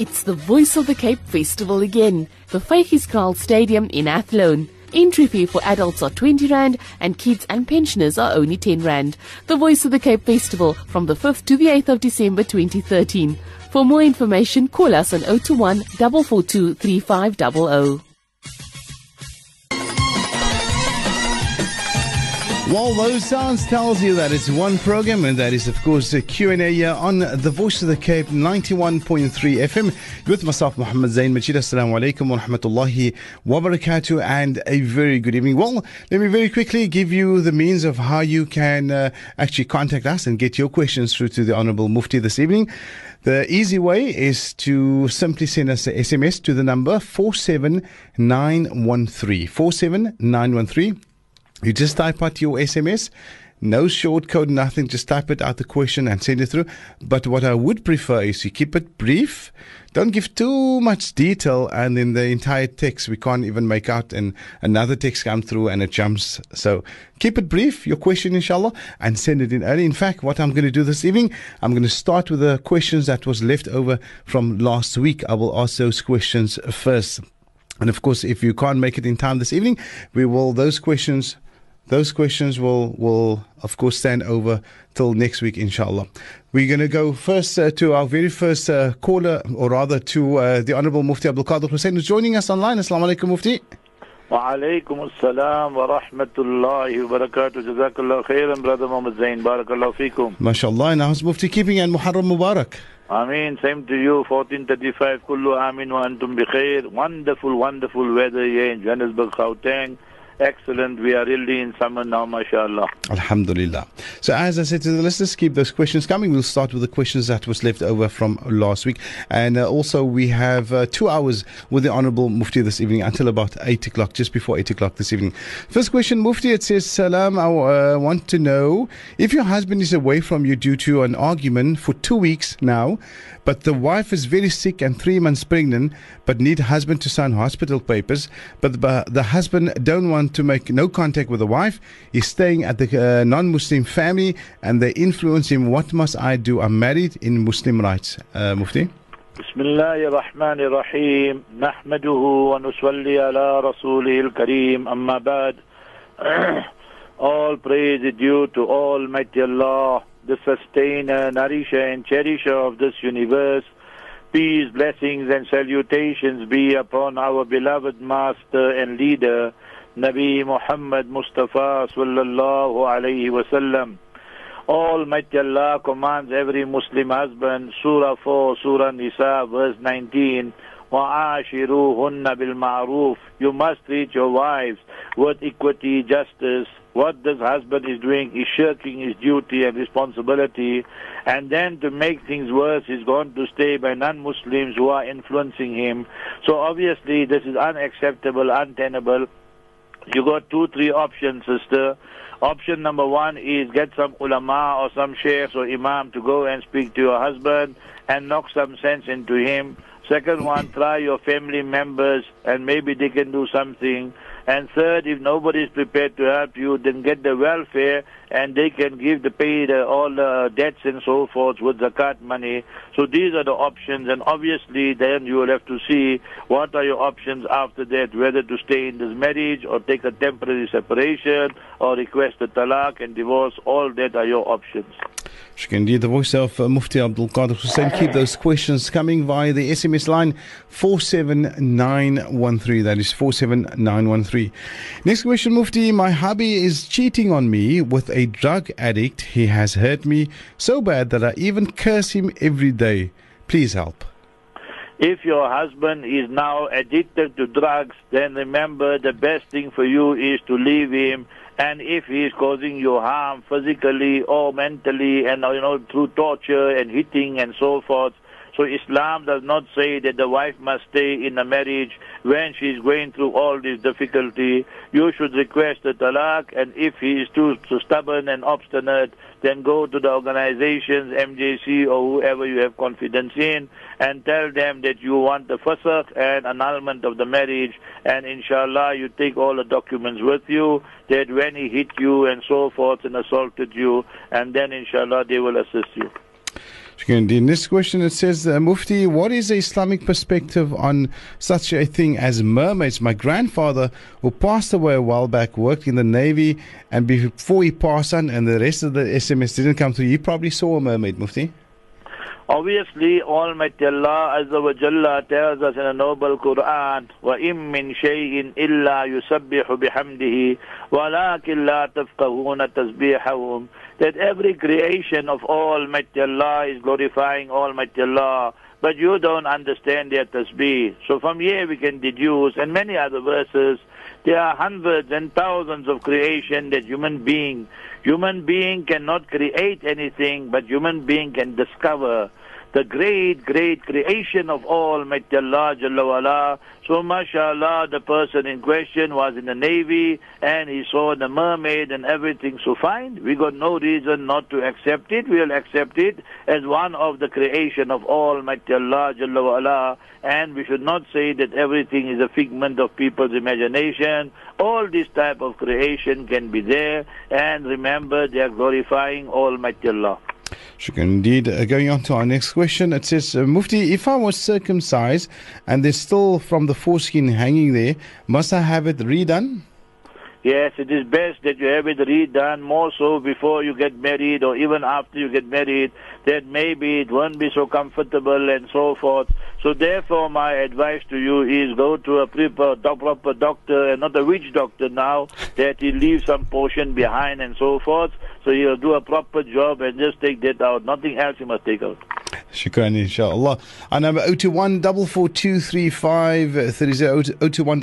It's the Voice of the Cape Festival again. The Vygieskraal Stadium in Athlone. Entry fee for adults are 20 Rand and kids and pensioners are only 10 Rand. The Voice of the Cape Festival from the 5th to the 8th of December 2013. For more information, call us on 021 442 3500. Well, those sounds tells you that it's one program, and that is, of course, the Q&A on the Voice of the Cape 91.3 FM with myself, Muhammad Zain Majid. Assalamu alaikum wa rahmatullahi wa barakatuh, and a very good evening. Well, let me very quickly give you the means of how you can uh, actually contact us and get your questions through to the Honorable Mufti this evening. The easy way is to simply send us a SMS to the number 47913. 47913. You just type out your SMS. No short code, nothing. Just type it out the question and send it through. But what I would prefer is you keep it brief. Don't give too much detail, and in the entire text we can't even make out. And another text comes through and it jumps. So keep it brief. Your question, inshallah, and send it in early. In fact, what I'm going to do this evening, I'm going to start with the questions that was left over from last week. I will ask those questions first. And of course, if you can't make it in time this evening, we will those questions those questions will, will of course, stand over till next week, inshallah. We're going to go first uh, to our very first uh, caller, or rather to uh, the Honorable Mufti Abdul Kader Hoosain, who's joining us online. Assalamu alaikum, Mufti. وعليكم السلام ورحمة الله وبركاته جزاك الله خيرا brother Muhammad Zain. بارك الله فيكم ما شاء الله and how's Mufti keeping and Muharram Mubarak? Same to you. 1435 كل عام وأنتم بخير wonderful wonderful weather here in Johannesburg Gauteng. Excellent. We are really in summer now, mashallah. Alhamdulillah. So, as I said to the listeners, keep those questions coming. We'll start with the questions that was left over from last week. And uh, also, we have uh, two hours with the Honorable Mufti this evening until about 8 o'clock, just before 8 o'clock this evening. First question, Mufti, it says, Salam, I uh, want to know if your husband is away from you due to an argument for two weeks now, but the wife is very sick and three months pregnant, but need husband to sign hospital papers. But the, the husband don't want to make no contact with the wife. He's staying at the uh, non-Muslim family, and they influence him. What must I do? I'm married in Muslim rights. Uh, Mufti. بسم الله الرحمن الرحيم نحمده ونصلي على رسوله الكريم أما بعد All praise is due to Almighty Allah the sustainer, nourisher, and cherisher of this universe. Peace, blessings, and salutations be upon our beloved master and leader, Nabi Muhammad Mustafa sallallahu alayhi wasallam. Almighty Allah commands every Muslim husband, Surah 4, Surah Nisa, verse 19, وَعَاشِرُوهُنَّ بِالْمَعْرُوفِ You must treat your wives with equity, justice, what this husband is doing is shirking his duty and responsibility, and then to make things worse, he's going to stay by non-Muslims who are influencing him. So obviously, this is unacceptable, untenable. You got two, three options, sister. Option number one is get some ulama or some sheikhs or imam to go and speak to your husband and knock some sense into him. Second one, try your family members and maybe they can do something. And third, if nobody is prepared to help you, then get the welfare and they can give the pay the, all the debts and so forth with the zakat money. So these are the options and obviously then you will have to see what are your options after that, whether to stay in this marriage or take a temporary separation or request a talaq and divorce. All that are your options. Indeed, the voice of uh, Mufti Abdul Kader Hoosain. Keep those questions coming via the SMS line 47913. That is 47913. Next question, Mufti. My hubby is cheating on me with a drug addict. He has hurt me so bad that I even curse him every day. Please help. If your husband is now addicted to drugs, then remember the best thing for you is to leave him and if he is causing you harm physically or mentally and you know through torture and hitting and so forth so Islam does not say that the wife must stay in a marriage when she is going through all this difficulty. You should request a talaq, and if he is too, too stubborn and obstinate, then go to the organizations, MJC or whoever you have confidence in, and tell them that you want the fasakh and annulment of the marriage, and inshallah you take all the documents with you, that when he hit you and so forth and assaulted you, and then inshallah they will assist you. The next question it says, uh, Mufti, what is the Islamic perspective on such a thing as mermaids? My grandfather, who passed away a while back, worked in the Navy, and before he passed on and the rest of the SMS didn't come through, he probably saw a mermaid, Mufti. Obviously, Almighty Allah Azza wa Jalla tells us in the noble Quran, وَإِن مِّن شَيْءٍ إِلَّا يُسَبِّحُ بِحَمْدِهِ وَلَكِنْ لَا تَفْقَهُونَ تَسْبِيحَهُم that every creation of Almighty Allah is glorifying Almighty Allah, but you don't understand their tasbih. So from here we can deduce, and many other verses, there are hundreds and thousands of creation that human being, human being cannot create anything, but human being can discover the great, great creation of all, Almighty Allah Jalla wala. So mashallah, the person in question was in the Navy and he saw the mermaid and everything. So fine, we got no reason not to accept it. We'll accept it as one of the creation of all, Almighty Allah Jalla wala. And we should not say that everything is a figment of people's imagination. All this type of creation can be there. And remember, they are glorifying Almighty Allah. Shukran indeed. Uh, going on to our next question, it says, uh, Mufti, if I was circumcised and there's still from the foreskin hanging there, must I have it redone? Yes, it is best that you have it redone more so before you get married or even after you get married, that maybe it won't be so comfortable and so forth. So therefore my advice to you is go to a proper, doctor and not a witch doctor now, that he leaves some portion behind and so forth. So he'll do a proper job and just take that out. Nothing else he must take out. Shukran, inshallah. Our number 021 4423530 021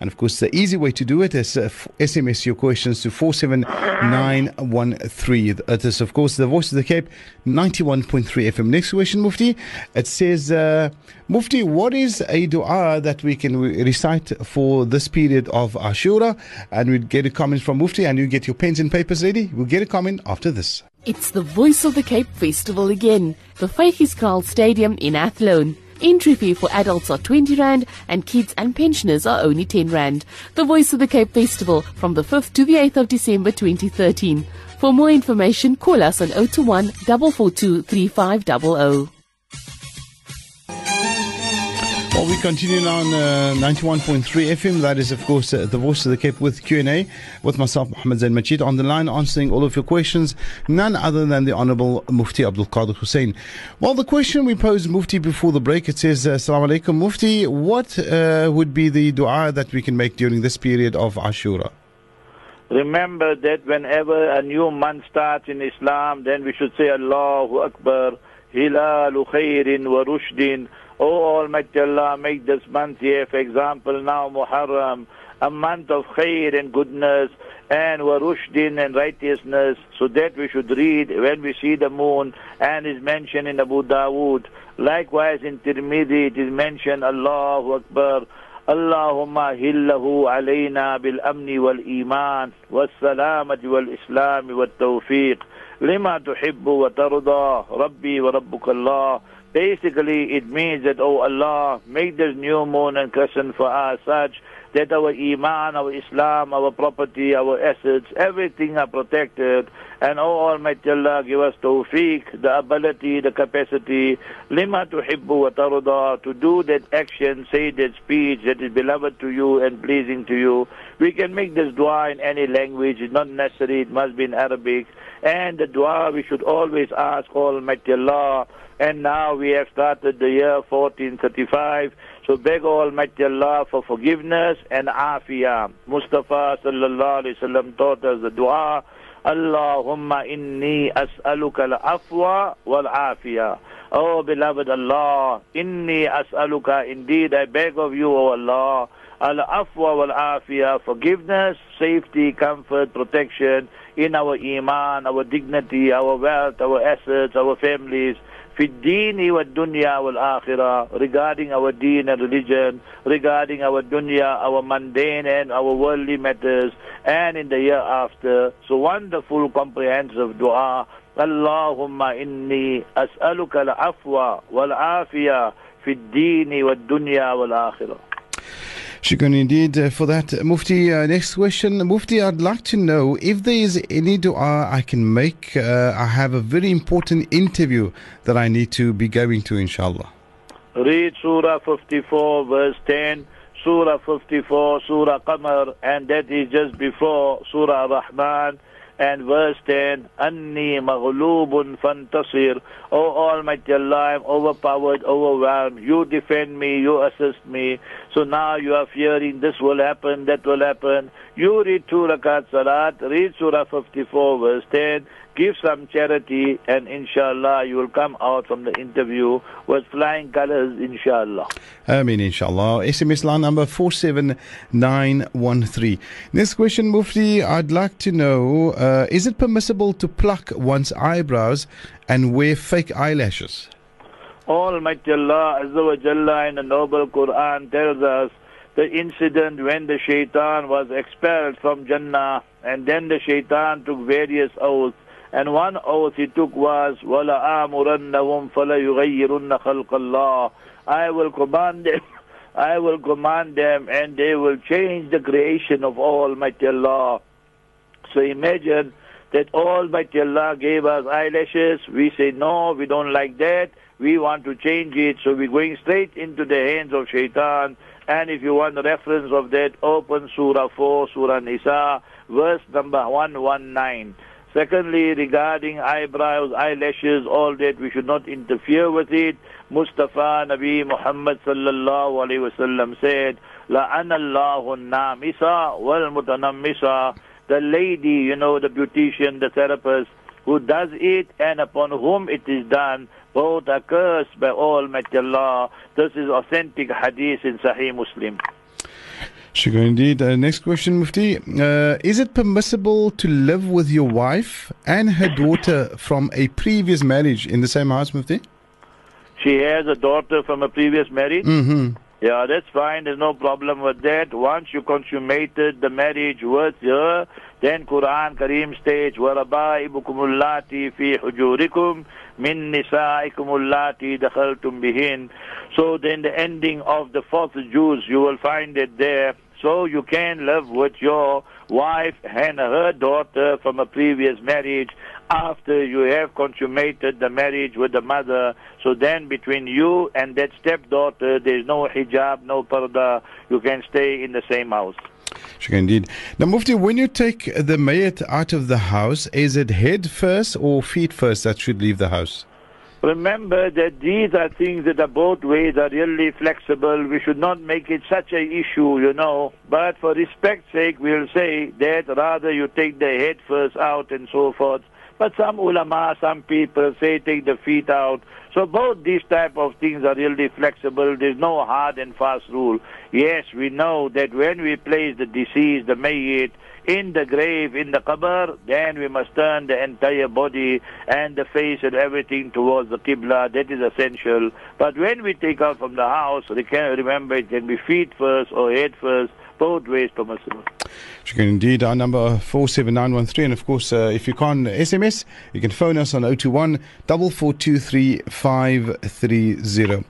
And of course, the easy way to do it is uh, SMS your questions to 47913. It is, of course, the voice of the Cape, 91.3 FM. Next question, Mufti. It says, uh, Mufti, what is a dua that we can recite for this period of Ashura? And we'll get a comment from Mufti, and you get your pens and papers ready. We'll get a comment after this. It's the Voice of the Cape Festival again. The Vygieskraal Stadium in Athlone. Entry fee for adults are 20 Rand and kids and pensioners are only 10 Rand. The Voice of the Cape Festival from the 5th to the 8th of December 2013. For more information, call us on 021 442 3500. Well, we continue now on uh, 91.3 FM. That is, of course, uh, the voice of the Cape with Q&A with myself, Mohammed Zain Machid, on the line answering all of your questions. None other than the Honorable Mufti Abdul Kader Hoosain. Well, the question we posed Mufti before the break, it says, uh, Assalamu alaikum, Mufti, what uh, would be the dua that we can make during this period of Ashura? Remember that whenever a new month starts in Islam, then we should say Allahu Akbar, Hilalu Khairin wa Rushdin, Oh Almighty Allah, make this month here, for example, now Muharram, a month of khair and goodness and warushdin and righteousness. So that we should read when we see the moon and is mentioned in Abu Dawood. Likewise in Tirmidhi it is mentioned Allahu Akbar. اللهم هله علينا بالأمن والإيمان والسلامة والإسلام والتوفيق لما تحب وترضى ربي وربك الله Basically, it means that, oh Allah, make this new moon and crescent for us such that our iman, our Islam, our property, our assets, everything are protected. And oh Almighty Allah, give us tawfiq, the ability, the capacity, lima tuhibbu wa tarda, to do that action, say that speech that is beloved to you and pleasing to you. We can make this dua in any language. It's not necessary. It must be in Arabic. And the dua we should always ask oh, Almighty Allah, and now we have started the year 1435. So beg oh, Almighty Allah for forgiveness and afiyah. Mustafa sallallahu alayhi wasallam taught us the dua. Allahumma inni as'aluka al-afwa wal-afiyah. Oh beloved Allah, inni as'aluka, indeed I beg of you, O Allah, al-afwa wal-afiyah, forgiveness, safety, comfort, protection in our iman, our dignity, our wealth, our assets, our families, في الدين والدنيا والآخرة regarding our deen and religion, regarding our dunya, our mundane and our worldly matters, and in the year after. So wonderful, comprehensive dua. اللهم إني أسألك العفو والعافية في الدين والدنيا والآخرة. Shukran indeed uh, for that. Mufti, uh, next question. Mufti, I'd like to know if there is any dua I can make. Uh, I have a very important interview that I need to be going to, inshallah. Read Surah 54, verse 10, Surah 54, Surah Qamar, and that is just before Surah Rahman and verse 10, Anni maghlubun fantasir. O Almighty Allah, I'm overpowered, overwhelmed. You defend me, you assist me. So now you are fearing this will happen, that will happen. You read two rakat salat, read Surah 54, verse 10, give some charity, and inshallah you will come out from the interview with flying colors, inshallah. I mean, inshallah. SMS line number 47913. Next question, Mufti. I'd like to know uh, is it permissible to pluck one's eyebrows and wear fake eyelashes? Almighty Allah Azza wa Jalla in the noble Quran tells us the incident when the shaitan was expelled from Jannah and then the shaitan took various oaths. And one oath he took was wala amurannahum fala yughayyirunna khalqallah. I will command them I will command them and they will change the creation of Almighty Allah. So imagine that Almighty Allah gave us eyelashes. We say no we don't like that. We want to change it. So we're going straight into the hands of shaitan. And if you want a reference of that, open Surah 4, Surah Nisa, verse number 119. Secondly, regarding eyebrows, eyelashes, all that, we should not interfere with it. Mustafa Nabi Muhammad sallallahu alayhi wasallam said, لَعَنَ اللَّهُ النَّامِسَ وَالْمُتَنَمِّسَ The lady, you know, the beautician, the therapist, who does it and upon whom it is done, both are cursed by Almighty Allah. This is authentic hadith in Sahih Muslim. Sugar indeed. Uh, next question, Mufti. Uh, is it permissible to live with your wife and her daughter from a previous marriage in the same house, Mufti? She has a daughter from a previous marriage. Mm-hmm. Yeah, that's fine. There's no problem with that. Once you consummated the marriage with her, then Quran Kareem states, وَرَبَائِبُكُمُ اللَّاتِ فِي حُجُورِكُمْ مِنْ نِسَائِكُمُ اللَّاتِ دَخَلْتُمْ بِهِنْ So then the ending of the fourth Juz, you will find it there. So you can live with your wife and her daughter from a previous marriage after you have consummated the marriage with the mother. So then between you and that stepdaughter, there is no hijab, no parda. You can stay in the same house. Sure, indeed. Now, Mufti, when you take the mayat out of the house, is it head first or feet first that should leave the house? Remember that these are things that are both ways are really flexible. We should not make it such a issue, you know. But for respect's sake, we'll say that rather you take the head first out and so forth. But some ulama, some people say take the feet out. So both these type of things are really flexible. There's no hard and fast rule. Yes, we know that when we place the deceased, the mayyit, in the grave, in the qabr, then we must turn the entire body and the face and everything towards the qibla. That is essential. But when we take out from the house, remember it can be feet first or head first. Both ways permissible. You can indeed. Our number 47913. And of course, uh, if you can't SMS, you can phone us on 021 4423 530.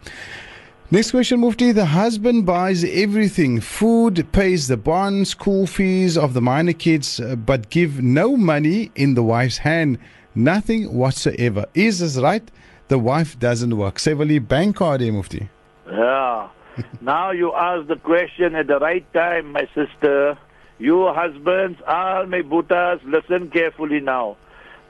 Next question, Mufti. The husband buys everything food, pays the bond, school fees of the minor kids, uh, but give no money in the wife's hand. Nothing whatsoever. Is this right? The wife doesn't work. Sevali bank card, Mufti? Yeah. Now you ask the question at the right time, my sister. You husbands, all my butas, listen carefully now.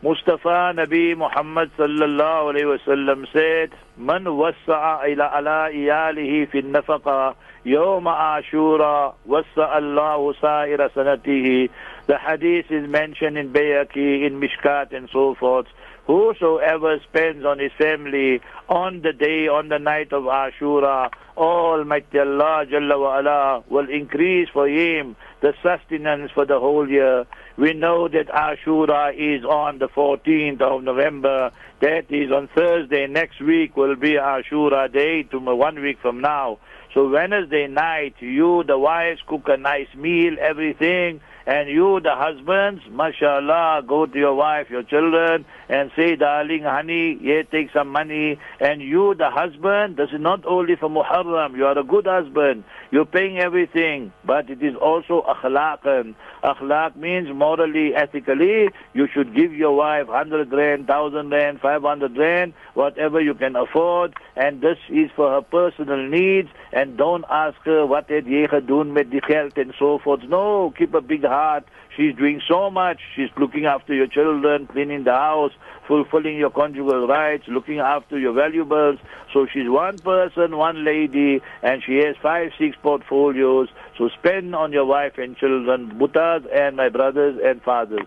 Mustafa Nabi Muhammad sallallahu alayhi wasallam said, "Man wasa'a ila ala iyalihi fi nafaqa yawm ashura wasa'a Allah sa'ira sanatihi." The hadith is mentioned in Bayhaqi, in Mishkat, and so forth. Whosoever spends on his family on the day, on the night of Ashura, Almighty Allah Jalla wa ala will increase for him the sustenance for the whole year. We know that Ashura is on the 14th of November. That is on Thursday. Next week will be Ashura Day, to one week from now. So Wednesday night, you, the wives, cook a nice meal, everything, And you, the husbands, mashallah, go to your wife, your children, and say, darling, honey, here, take some money. And you, the husband, this is not only for Muharram. You are a good husband. You're paying everything. But it is also akhlaqan. Akhlaq means morally, ethically, you should give your wife 100 rand, 1000 rand, 500 rand, whatever you can afford. And this is for her personal needs. And don't ask her, what het jy gedoen met die geld and so forth. No, keep a big heart. She's doing so much. She's looking after your children, cleaning the house, fulfilling your conjugal rights, looking after your valuables. So she's one person, one lady, and she has five, six portfolios. So spend on your wife and children, butas and my brothers and fathers.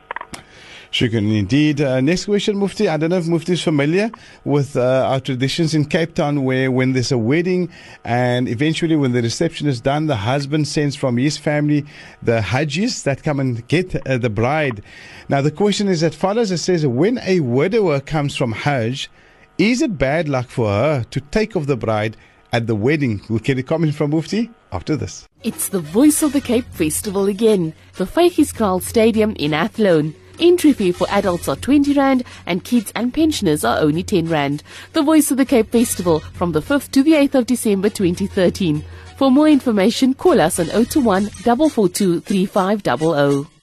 Shukran indeed. Uh, next question, Mufti. I don't know if Mufti is familiar with uh, our traditions in Cape Town where when there's a wedding and eventually when the reception is done, the husband sends from his family the hajis that come and get uh, the bride. Now, the question is as follows. It says, when a widower comes from Hajj, is it bad luck for her to take off the bride at the wedding? We'll get a comment from Mufti after this. It's the Voice of the Cape Festival again. The Vygieskraal Stadium in Athlone. Entry fee for adults are 20 Rand and kids and pensioners are only 10 Rand. The Voice of the Cape Festival from the 5th to the 8th of December 2013. For more information, call us on 021 442 3500.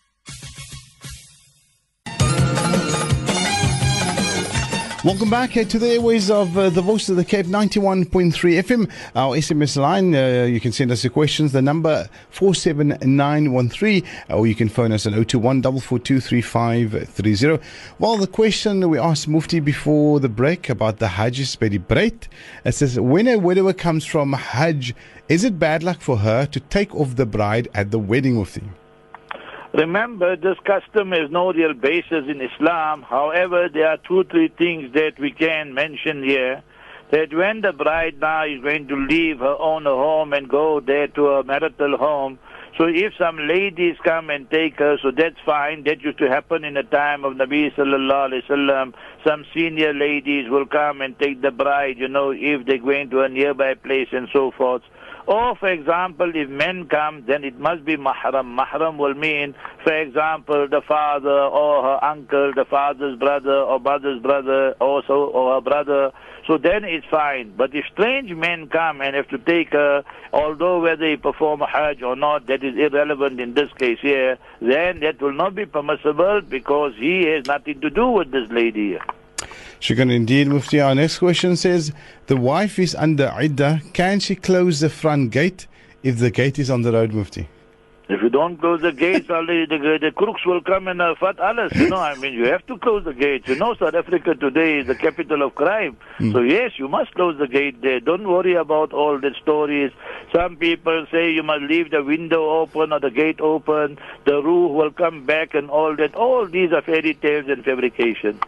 Welcome back uh, to the airways of uh, the Voice of the Cape 91.3 FM. Our SMS line, uh, you can send us your questions, the number 47913, or you can phone us on 021 442 Well, the question we asked Mufti before the break about the Hajj is very bright. It says, when a widower comes from Hajj, is it bad luck for her to take off the bride at the wedding Mufti? Remember, this custom has no real basis in Islam. However, there are two, three things that we can mention here. That when the bride now is going to leave her own home and go there to a marital home, so if some ladies come and take her, so that's fine. That used to happen in the time of Nabi sallallahu alaihi wasallam. Some senior ladies will come and take the bride, you know, if they're going to a nearby place and so forth. Or, for example, if men come, then it must be mahram. Mahram will mean, for example, the father or her uncle, the father's brother or brother's brother, also or her brother. So then it's fine. But if strange men come and have to take her, although whether he perform a hajj or not, that is irrelevant in this case here, then that will not be permissible because he has nothing to do with this lady here. Shukran indeed, Mufti. Our next question says The wife is under Idda. Can she close the front gate if the gate is on the road, Mufti? If you don't close the gates, all the, the, the crooks will come and uh, fat alles. You know, I mean, you have to close the gates. You know, South Africa today is the capital of crime. Mm. So, yes, you must close the gate there. Don't worry about all the stories. Some people say you must leave the window open or the gate open. The ruh will come back and all that. All these are fairy tales and fabrication.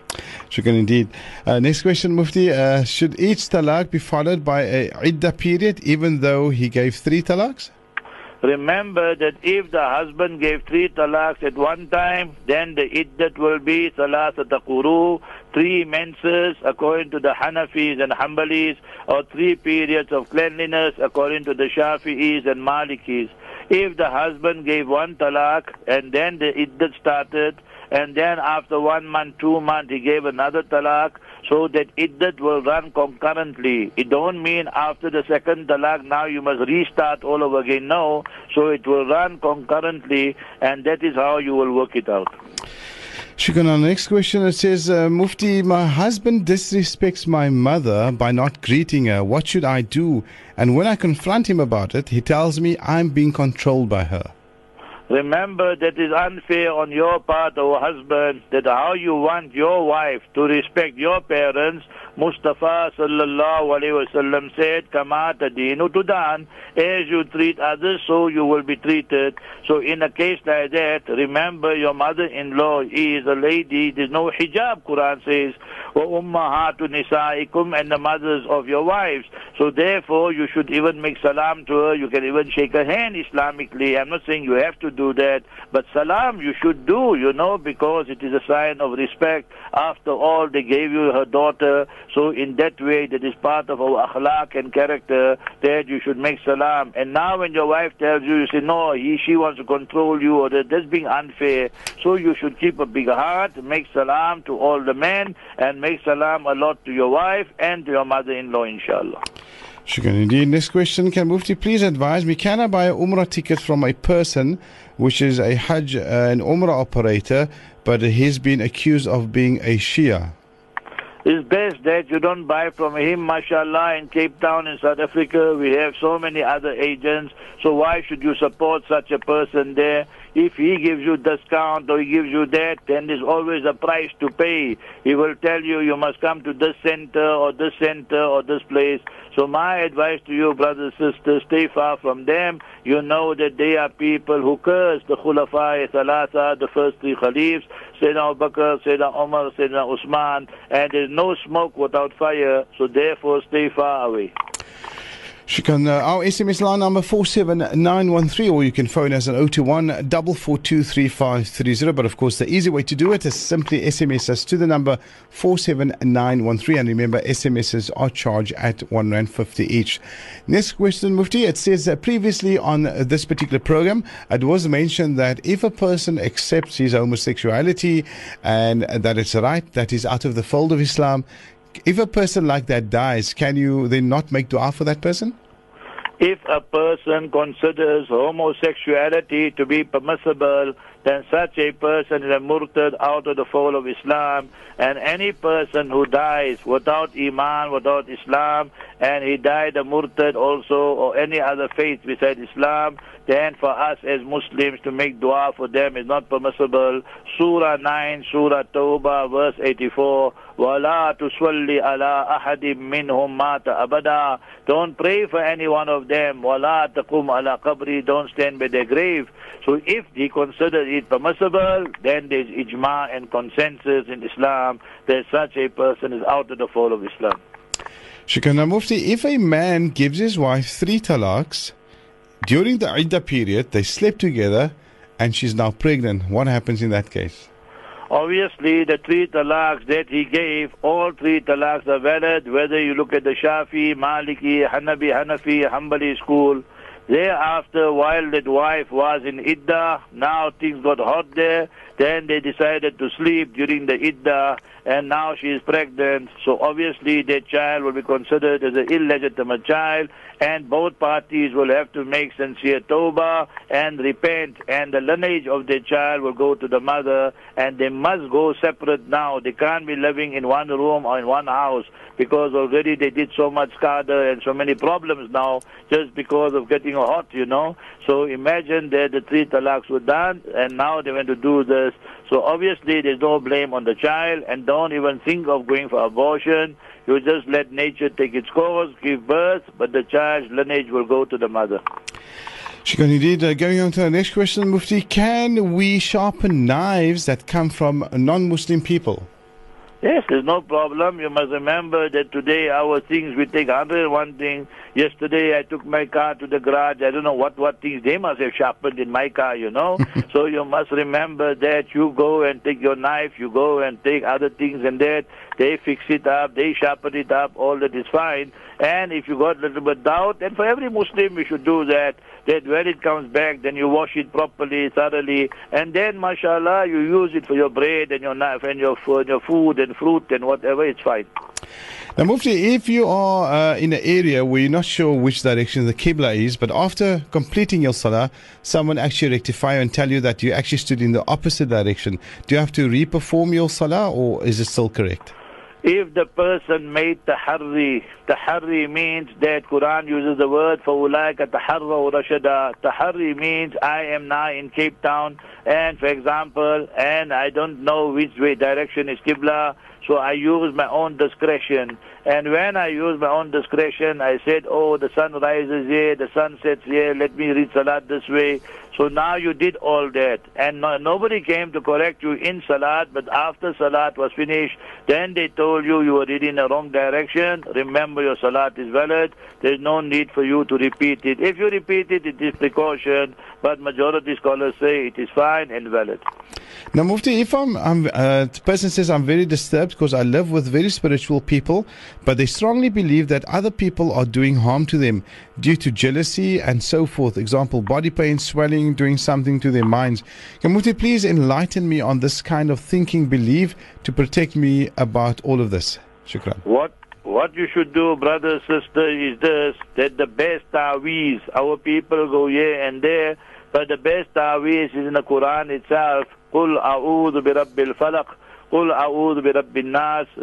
Shukran indeed. Uh, next question, Mufti. Uh, should each talaq be followed by a idda period even though he gave three talaqs? Remember that if the husband gave three talaqs at one time, then the iddat will be salasat quru, three menses according to the Hanafis and Hanbalis, or three periods of cleanliness according to the Shafi'is and Malikis. If the husband gave one talaq and then the iddat started, and then after one month, two months, he gave another talaq, so that iddat will run concurrently. It don't mean after the second talaq, now you must restart all over again. No, so it will run concurrently, and that is how you will work it out. Shukran. Next question it says, uh, Mufti, my husband disrespects my mother by not greeting her. What should I do? And when I confront him about it, he tells me I'm being controlled by her. Remember that is unfair on your part, O husband, that how you want your wife to respect your parents, Mustafa sallallahu alayhi wasallam said, Kama tadinu tudan, as you treat others, so you will be treated. So in a case like that, remember your mother-in-law is a lady, there's no hijab, Quran says, wa ummahatu nisaikum, and the mothers of your wives. So therefore, you should even make salam to her. You can even shake her hand Islamically. I'm not saying you have to do that, but salam you should do, you know, because it is a sign of respect. After all, they gave you her daughter. So in that way, that is part of our akhlaq and character that you should make salam. And now when your wife tells you, you say, no, he, she wants to control you or that, that's being unfair. So you should keep a big heart, make salam to all the men, and make salam a lot to your wife and to your mother-in-law, inshallah. Shukran indeed. Next question. Can Mufti please advise me, can I buy Umrah ticket from a person which is a Hajj uh, and Umrah operator, but he's been accused of being a Shia? It's best that you don't buy from him, mashallah, in Cape Town in South Africa. We have so many other agents, so why should you support such a person there? If he gives you discount or he gives you that, then there's always a price to pay. He will tell you you must come to this center or this center or this place. So my advice to you, brothers and sisters, stay far from them. You know that they are people who curse the Khulafa Thalatha, the first three Khalifs, Sayyidina Abu Bakr, Sayyidina Umar, Sayyidina Usman, and there's no smoke without fire, so therefore stay far away. Shukran. Uh, our SMS line number 47913, or you can phone us at 021 4423530. But of course, the easy way to do it is simply SMS us to the number 47913. And remember, SMSs are charged at 1 Rand 50 each. Next question, Mufti. It says that previously on this particular program, it was mentioned that if a person accepts his homosexuality and that it's right, that is out of the fold of Islam, if a person like that dies, can you then not make dua for that person? If a person considers homosexuality to be permissible, then such a person is a murtad out of the fold of Islam. And any person who dies without Iman, without Islam, and he died a murtad also, or any other faith besides Islam, then for us as Muslims to make dua for them is not permissible. Surah 9, Surah Tawbah, verse 84. وَلَا تُصَلِّ عَلَىٰ أَحَدٍ مِّنْهُمْ مَاتَ أَبَدًا Don't pray for any one of them. وَلَا تَقُمْ عَلَىٰ قَبْرِ Don't stand by their grave. So if he considers it permissible, then there's ijma and consensus in Islam that such a person is out of the fold of Islam. Shukran Mufti, if a man gives his wife three talaqs, during the Iddah period, they slept together and she's now pregnant, what happens in that case? Obviously, the three talaqs that he gave, all three talaqs are valid, whether you look at the Shafi, Maliki, Hanabi, Hanafi, Hanbali school. Thereafter, while that wife was in Idda, now things got hot there, then they decided to sleep during the Idda, and now she is pregnant. So obviously that child will be considered as an illegitimate child, and both parties will have to make sincere tawbah and repent, and the lineage of the child will go to the mother, and they must go separate now. They can't be living in one room or in one house because already they did so much skada and so many problems now just because of getting hot, you know. So imagine that the three talaks were done, and now they want to do this. So obviously there's no blame on the child, and don't even think of going for abortion. You just let nature take its course, give birth, but the child's lineage will go to the mother. Shukran indeed. Uh, going on to the next question, Mufti. Can we sharpen knives that come from non-Muslim people? Yes, there's no problem. You must remember that today our things, we take 101 things. Yesterday I took my car to the garage. I don't know what, what things they must have sharpened in my car, you know. so you must remember that you go and take your knife, you go and take other things and that. They fix it up, they sharpen it up, all that is fine. And if you got a little bit doubt, and for every Muslim we should do that, that when it comes back, then you wash it properly, thoroughly, and then, mashallah, you use it for your bread and your knife and your, your food and fruit and whatever, it's fine. Now, Mufti, if you are uh, in an area where you're not sure which direction the Qibla is, but after completing your Salah, someone actually rectify and tell you that you actually stood in the opposite direction, do you have to re-perform your Salah or is it still correct? If the person made tahari, tahari means that Quran uses the word for ulaika taharraw rashada. Tahari means I am now in Cape Town and for example, and I don't know which way direction is Qibla. So I use my own discretion. And when I used my own discretion, I said, oh, the sun rises here, the sun sets here, let me read Salat this way. So now you did all that. And no, nobody came to correct you in Salat, but after Salat was finished, then they told you you were reading the wrong direction. Remember your Salat is valid. There's no need for you to repeat it. If you repeat it, it is precaution, but majority scholars say it is fine and valid. Now, Mufti, if I'm, I'm uh, the person says I'm very disturbed because I live with very spiritual people, but they strongly believe that other people are doing harm to them due to jealousy and so forth. Example, body pain, swelling, doing something to their minds. Can Mufti please enlighten me on this kind of thinking belief to protect me about all of this? Shukran. What what you should do, brother, sister, is this that the best taweez, our people go here and there, but the best taweez is in the Quran itself. قل أعوذ برب الفلق Qul a'udhu bi rabbin.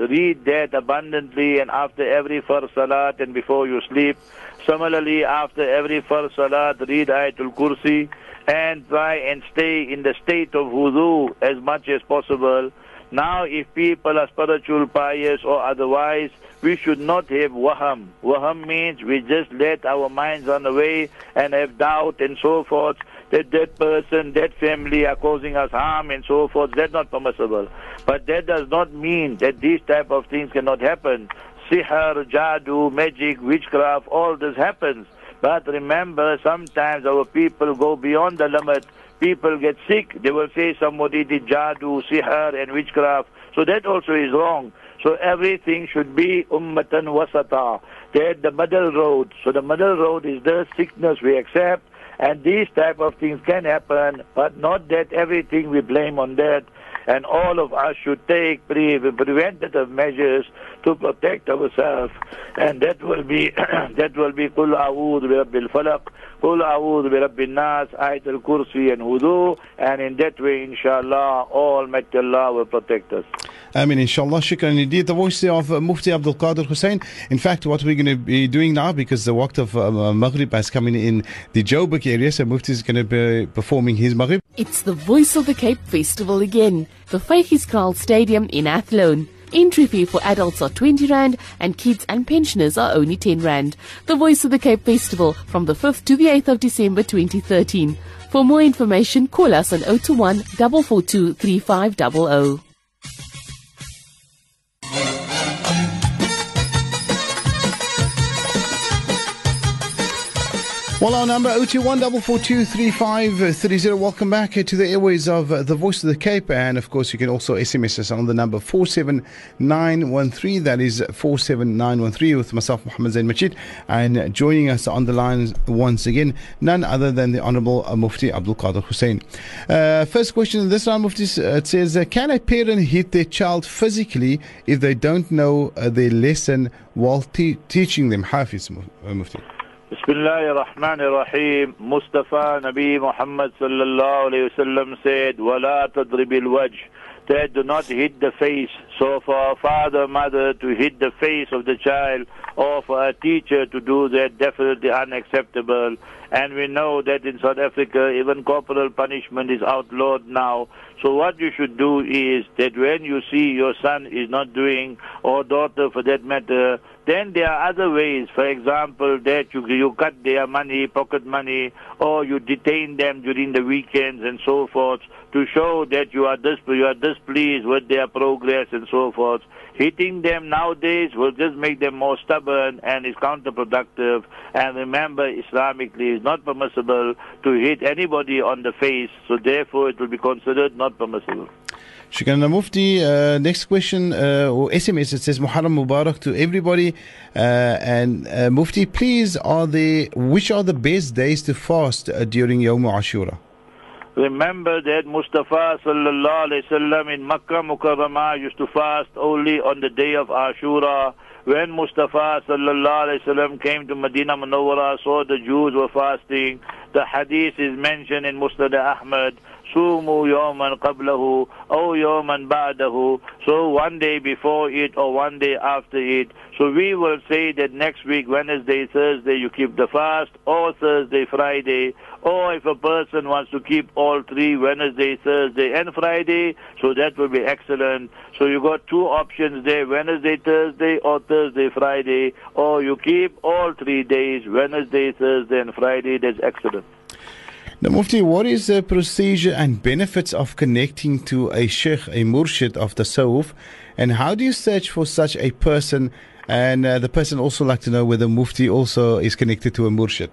Read that abundantly and after every first salat and before you sleep. Similarly, after every first salat, read Ayatul Kursi and try and stay in the state of wudu as much as possible. Now, if people are spiritual, pious, or otherwise, we should not have waham. Waham means we just let our minds run away and have doubt and so forth that that person, that family are causing us harm and so forth. That's not permissible. But that does not mean that these type of things cannot happen. Sihr, jadoo, magic, witchcraft, all this happens. But remember, sometimes our people go beyond the limit. People get sick. They will say somebody did jadoo, sihr, and witchcraft. So that also is wrong. So everything should be ummatan wasata. They're the middle road. So the middle road is the sickness we accept. And these type of things can happen, but not that everything we blame on that. And all of us should take pre- preventative measures to protect ourselves. And that will be that will be قل أعوذ برب الفلق Qul A'udhu Bi Rabbin Nas, Ayatul Kursi and Wudu. And in that way, inshallah, Almighty Allah will protect us. I mean, inshallah, shukran indeed. The voice of uh, Mufti Abdul Kader Hoosain. In fact, what we're going to be doing now, because the waqt of uh, uh Maghrib has come in the Joburg area, so Mufti is going to be performing his Maghrib. It's the Voice of the Cape Festival again, the Vygieskraal Stadium in Athlone. Entry fee for adults are 20 Rand and kids and pensioners are only 10 Rand. The Voice of the Cape Festival from the 5th to the 8th of December 2013. For more information, call us on 021 442 3500. Well, our number 021 Welcome back to the airways of uh, the Voice of the Cape. And of course, you can also SMS us on the number 47913. That is 47913 with myself, Muhammad Zain Machid. And joining us on the line once again, none other than the Honorable uh, Mufti Abdul Kader Hoosain. Uh, first question in this round, Mufti, uh, it says, Can a parent hit their child physically if they don't know their lesson while te- teaching them? Hafiz, Mufti. بسم الله الرحمن الرحيم مصطفى نبي محمد صلى الله عليه وسلم said ولا تضرب الوجه that do not hit the face. So for a father, mother to hit the face of the child or for a teacher to do that, definitely unacceptable. And we know that in South Africa, even corporal punishment is outlawed now. So what you should do is that when you see your son is not doing, or daughter for that matter, then there are other ways. For example, that you, you cut their money, pocket money, or you detain them during the weekends and so forth to show that you are, dis- you are displeased with their progress and so forth. Hitting them nowadays will just make them more stubborn and is counterproductive. And remember, Islamically, it's not permissible to hit anybody on the face, so therefore it will be considered not permissible. Shukran Mufti. Uh, next question uh, or SMS. It says Muharram Mubarak to everybody. Uh, and uh, Mufti, please, are the which are the best days to fast uh, during Yawm Ashura? Remember that Mustafa sallallahu alaihi wasallam in Makkah Mukarramah used to fast only on the day of Ashura. When Mustafa sallallahu alaihi wasallam came to Medina Munawwara, saw the Jews were fasting. The hadith is mentioned in Musnad Ahmad. Sumu yawman qablahu or yawman ba'dahu. So one day before it or one day after it. So we will say that next week, Wednesday, Thursday, you keep the fast, or Thursday, Friday, or if a person wants to keep all three, Wednesday, Thursday, and Friday, so that will be excellent. So you got two options there, Wednesday, Thursday, or Thursday, Friday, or you keep all three days, Wednesday, Thursday, and Friday, that's excellent. Now, Mufti, what is the procedure and benefits of connecting to a sheikh, a murshid of the Sawf, and how do you search for such a person? And uh, the person also like to know whether Mufti also is connected to a murshid.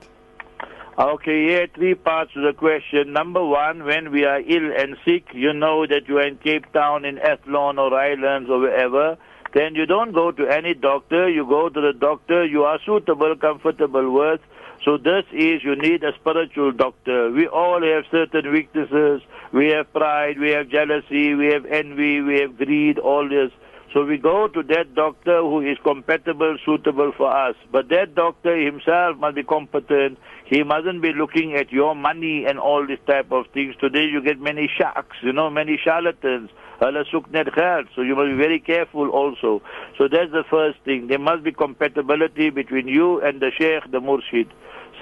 Okay, yeah, three parts to the question. Number one, when we are ill and sick, you know that you are in Cape Town, in Athlone or Rylands or wherever, then you don't go to any doctor, you go to the doctor you are suitable, comfortable with. So this is you need a spiritual doctor. We all have certain weaknesses. We have pride, we have jealousy, we have envy, we have greed, all this. So we go to that doctor who is compatible, suitable for us. But that doctor himself must be competent. He mustn't be looking at your money and all this type of things. Today you get many sharks, you know, many charlatans. So you must be very careful also. So that's the first thing. There must be compatibility between you and the sheikh, the murshid.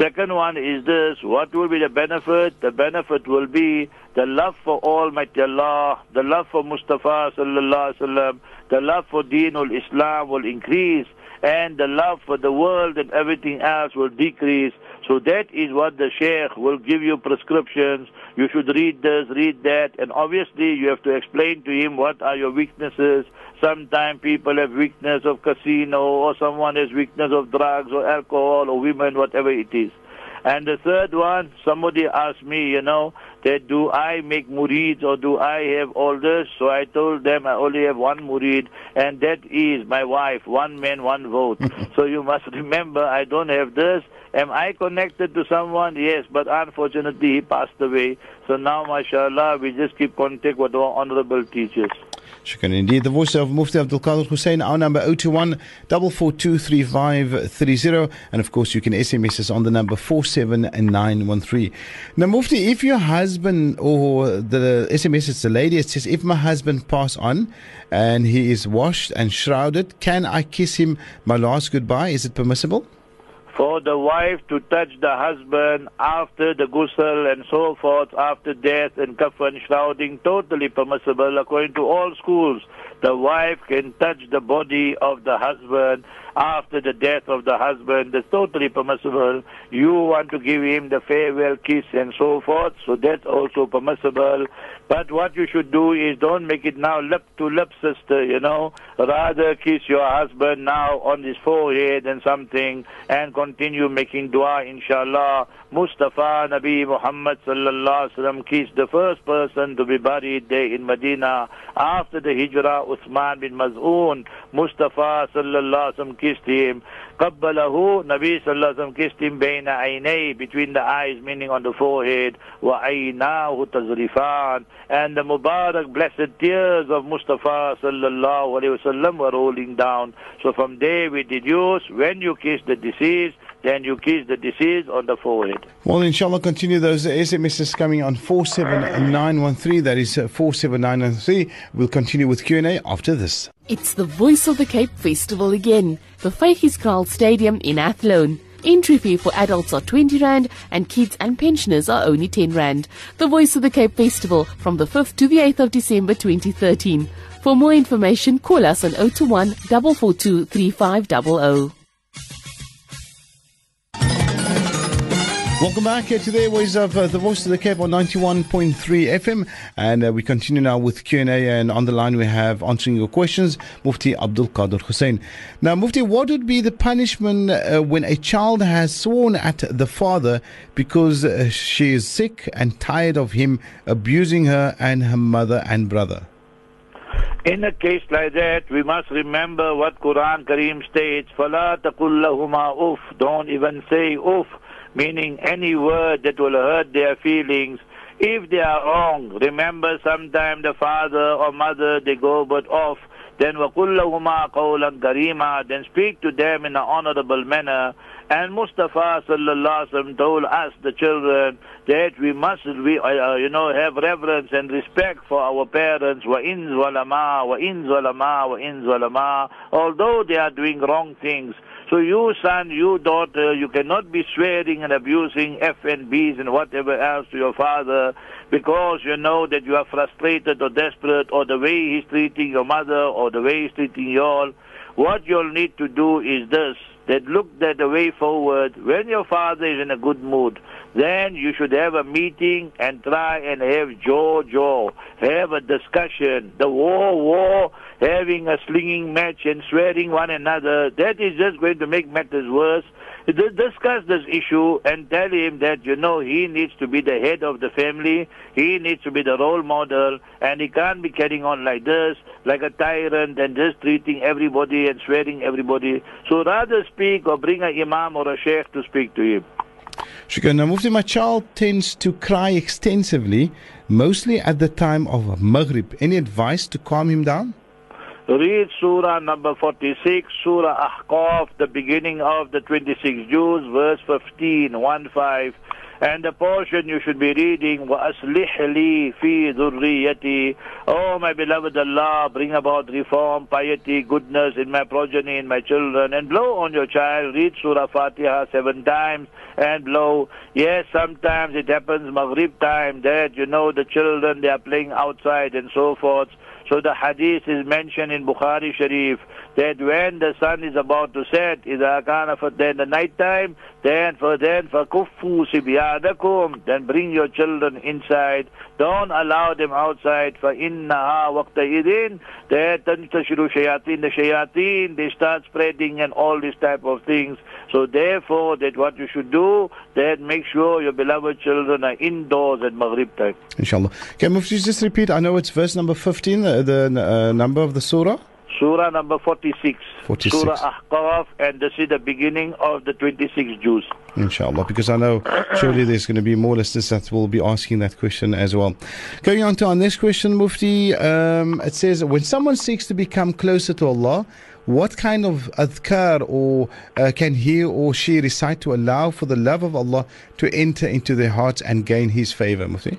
Second one is this, what will be the benefit? The benefit will be the love for Almighty Allah, the love for Mustafa sallallahu alaihi wasallam, the love for Deenul Islam will increase, and the love for the world and everything else will decrease. So that is what the Sheikh will give you prescriptions. You should read this, read that, and obviously you have to explain to him what are your weaknesses. Sometimes people have weakness of casino, or someone has weakness of drugs or alcohol or women, whatever it is. And the third one, somebody asked me, you know, that do I make murids or do I have all this? So I told them I only have one murid, and that is my wife, one man, one vote. so you must remember, I don't have this. Am I connected to someone? Yes, but unfortunately he passed away. So now, mashallah, we just keep contact with our honorable teachers. Shukran indeed. The voice of Mufti Abdul Kader Hoosain, our number 021 4423530. And of course, you can SMS us on the number 47913. Now, Mufti, if your husband or the SMS, it's the lady, it says, if my husband pass on and he is washed and shrouded, can I kiss him my last goodbye? Is it permissible? For the wife to touch the husband after the ghusl and so forth, after death and kafan shrouding, totally permissible according to all schools. The wife can touch the body of the husband after the death of the husband. That's totally permissible. You want to give him the farewell kiss and so forth, so that's also permissible. But what you should do is don't make it now lip to lip, sister, you know. Rather kiss your husband now on his forehead and something and continue making dua, inshallah. Mustafa Nabi Muhammad sallallahu alaihi wasallam kissed the first person to be buried there in Medina after the hijrah, Uthman bin Maz'un. Mustafa sallallahu alaihi wasallam kissed him. Qabbalahu, Nabi Sallallahu Alaihi Wasallam kissed him aynay, between the eyes, meaning on the forehead. Wa aynahu tazrifan. And the Mubarak blessed tears of Mustafa Sallallahu Alaihi Wasallam were rolling down. So from there we deduce when you kiss the deceased, then you kiss the deceased on the forehead. Well, inshallah, continue those SMSs coming on 47913. That is uh, 47913. We'll continue with Q&A after this. It's the Voice of the Cape Festival again. The Vygieskraal Stadium in Athlone. Entry fee for adults are 20 Rand and kids and pensioners are only 10 Rand. The Voice of the Cape Festival from the 5th to the 8th of December 2013. For more information, call us on 021 442 3500. Welcome back. Uh, today was have uh, the voice of the Cape on 91.3 FM, and uh, we continue now with Q and A. And on the line we have answering your questions, Mufti Abdul Kader Hoosain. Now, Mufti, what would be the punishment uh, when a child has sworn at the father because uh, she is sick and tired of him abusing her and her mother and brother? In a case like that, we must remember what Quran Kareem states: "Fala taqul lahuma uff." Don't even say uff meaning any word that will hurt their feelings. If they are wrong, remember sometime the father or mother, they go but off. then وَقُلْ لَهُمَا قَوْلًا كَرِيمًا Then speak to them in an honorable manner. And Mustafa sallallahu alaihi wasallam told us, the children, that we must, we, uh, you know, have reverence and respect for our parents. وَإِن ظَلَمَا وَإِن ظَلَمَا وَإِن ظَلَمَا Although they are doing wrong things. so you son, you daughter, you cannot be swearing and abusing F and and whatever else to your father because you know that you are frustrated or desperate or the way he's treating your mother or the way he's treating you all. What you'll need to do is this, that look at the way forward. When your father is in a good mood, then you should have a meeting and try and have jaw jaw, have a discussion. The war, war, having a slinging match and swearing one another, that is just going to make matters worse. Discuss this issue and tell him that, you know, he needs to be the head of the family, he needs to be the role model, and he can't be carrying on like this, like a tyrant and just treating everybody and swearing everybody. So rather speak or bring an imam or a sheikh to speak to him. Shukran. Now, Mufti, my child tends to cry extensively, mostly at the time of Maghrib. Any advice to calm him down? Read Surah number 46, Surah Ahqaf, the beginning of the 26 Juz, verse 15, 1 5. And the portion you should be reading, وَأَصْلِحْ لِي فِي ذُرِّيَّتِي Oh, my beloved Allah, bring about reform, piety, goodness in my progeny, in my children, and blow on your child. Read Surah Fatiha seven times and blow. Yes, sometimes it happens Maghrib time that, you know, the children, they are playing outside and so forth. So the hadith is mentioned in Bukhari Sharif that when the sun is about to set, إِذَا كَانَ for then the night time, then for then فَكُفُّوا سِبْيَادَكُمْ Then bring your children inside. Don't allow them outside. فَإِنَّهَا وَقْتَئِذٍ That تَنْتَشِرُ shayateen, the shayateen, they start spreading and all these type of things. So therefore, that what you should do, that make sure your beloved children are indoors at Maghrib time. Inshallah. Can Mufti just repeat? I know it's verse number 15, the, the uh, number of the surah. Surah number 46. 46. Surah Ahqaf, and this is the beginning of the 26 Juz. Inshallah, because I know surely there's going to be more listeners that will be asking that question as well. Going on to our next question, Mufti, um, it says, when someone seeks to become closer to Allah, what kind of adhkar or uh, can he or she recite to allow for the love of Allah to enter into their hearts and gain His favor, Mufti?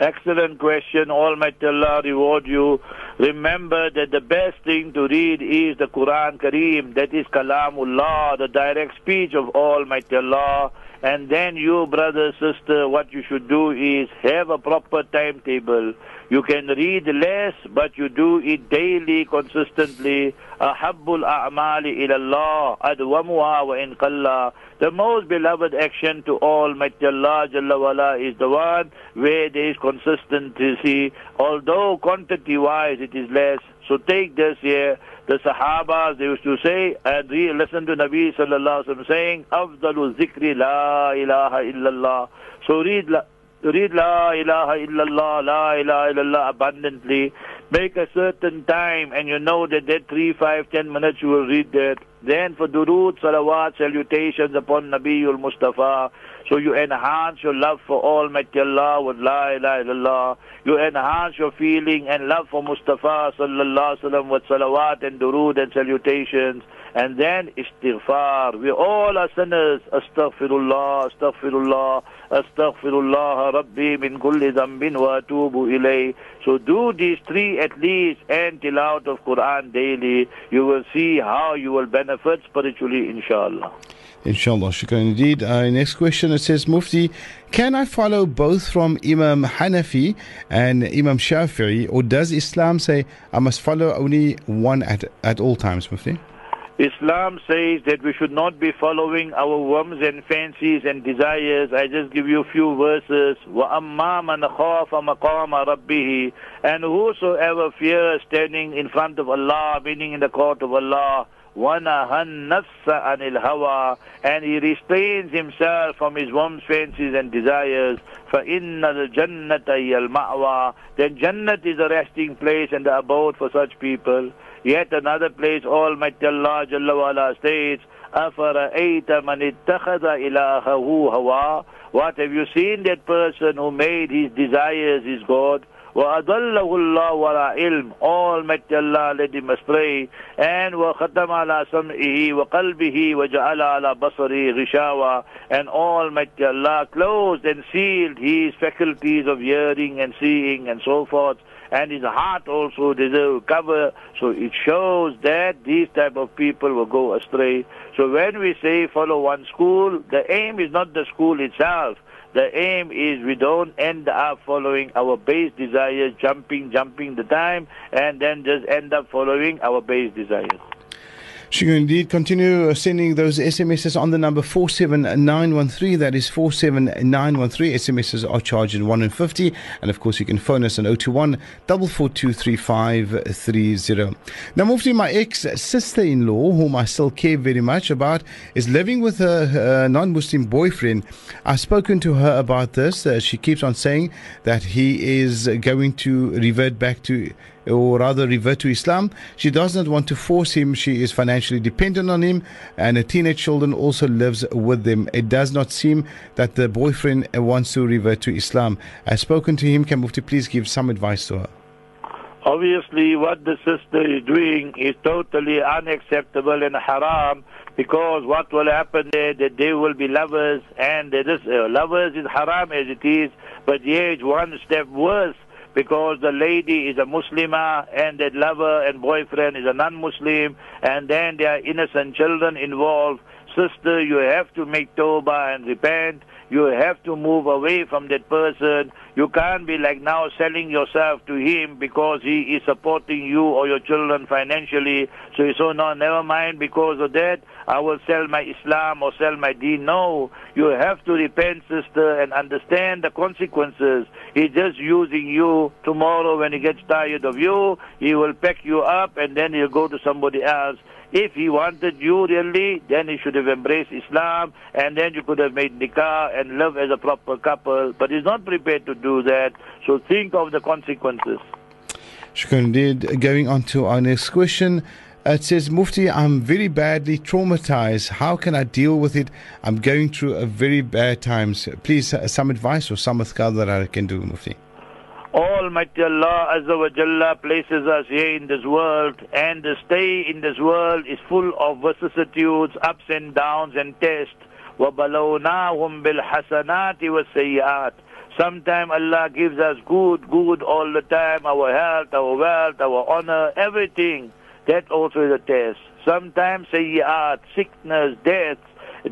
Excellent question. Almighty Allah reward you. Remember that the best thing to read is the Quran Kareem. That is Kalamullah, the direct speech of Almighty Allah. And then you, brother, sister, what you should do is have a proper timetable. You can read less, but you do it daily, consistently. Ahabbul a'mali ilallah, adwamuha wa qalla. The most beloved action to Almighty Allah Jalla wala is the one where there is consistency. Although quantity-wise it is less. So take this here. The Sahabas, they used to say, and re- listen to Nabi Sallallahu Alaihi Wasallam saying, Afdalu zikri la ilaha illallah. So read la, read La ilaha illallah, La ilaha illallah abundantly. Make a certain time and you know that that three, five, ten minutes you will read that. Then for durood, salawat, salutations upon Nabiul Mustafa. So you enhance your love for Almighty Allah with La ilaha illallah. You enhance your feeling and love for Mustafa sallallahu alaihi wasallam with salawat and durood and salutations. And then istighfar. We all are sinners. Astaghfirullah, astaghfirullah, astaghfirullah, Rabbi min kulli dhanbin wa atubu ilay. So do these three at least and tilawat of Quran daily. You will see how you will benefit spiritually, inshallah. Inshallah, shukran indeed. Uh, next question it says, Mufti, can I follow both from Imam Hanafi and Imam Shafi'i, or does Islam say I must follow only one at, at all times, Mufti? Islam says that we should not be following our whims and fancies and desires. I just give you a few verses. وَأَمَّا مَنْ خَافَ مَقَامَ رَبِّهِ And whosoever fears standing in front of Allah, meaning in the court of Allah, وَنَهَى النَّفْسَ عَنِ الْهَوَى And he restrains himself from his whims, fancies and desires. فَإِنَّ الْجَنَّةَ هِيَ الْمَأْوَى Then Jannat is a resting place and the abode for such people. Yet another place, Almighty Allah Jalla wa'ala states, أَفَرَأَيْتَ مَنِ اتَّخَذَ إِلَهَهُ هَوَى What have you seen that person who made his desires his God? وأضله الله ولا علم Almighty Allah led him astray and وختم على سمعه وقلبه وجعل على بصره غشاوة and Almighty Allah closed and sealed his faculties of hearing and seeing and so forth and his heart also deserve cover. So it shows that these type of people will go astray. So when we say follow one school, the aim is not the school itself. The aim is we don't end up following our base desires, jumping, jumping the time, and then just end up following our base desires. She can indeed continue sending those SMSs on the number 47913. That is 47913. SMSs are charged at 150. And 50. And of course, you can phone us on 021 4423530. Now, Mufti, my ex sister in law, whom I still care very much about, is living with her, her non Muslim boyfriend. I've spoken to her about this. Uh, she keeps on saying that he is going to revert back to or rather revert to Islam. She does not want to force him. She is financially dependent on him, and her teenage children also lives with them. It does not seem that the boyfriend wants to revert to Islam. I've spoken to him. Can Mufti please give some advice to her? Obviously, what the sister is doing is totally unacceptable and haram because what will happen there that they will be lovers and this uh, lovers is haram as it is, but yet one step worse because the lady is a Muslimah and that lover and boyfriend is a non-Muslim and then there are innocent children involved. Sister, you have to make tawbah and repent. You have to move away from that person. You can't be like now selling yourself to him because he is supporting you or your children financially. So you say, no, never mind because of that. I will sell my Islam or sell my deen. No, you have to repent, sister, and understand the consequences. He's just using you. Tomorrow, when he gets tired of you, he will pack you up and then he'll go to somebody else. If he wanted you really, then he should have embraced Islam and then you could have made nikah and live as a proper couple. But he's not prepared to do that. So think of the consequences. Shukran indeed. Going on to our next question. It says, Mufti, I'm very badly traumatized. How can I deal with it? I'm going through a very bad times. Please, uh, some advice or some adhkar that I can do, Mufti. Almighty Allah Azza wa Jalla places us here in this world and the stay in this world is full of vicissitudes, ups and downs and tests. وَبَلَوْنَاهُمْ بِالْحَسَنَاتِ وَالسَّيِّئَاتِ Sometimes Allah gives us good, good all the time, our health, our wealth, our honor, everything. That also is a test. Sometimes sayyat, sickness, deaths,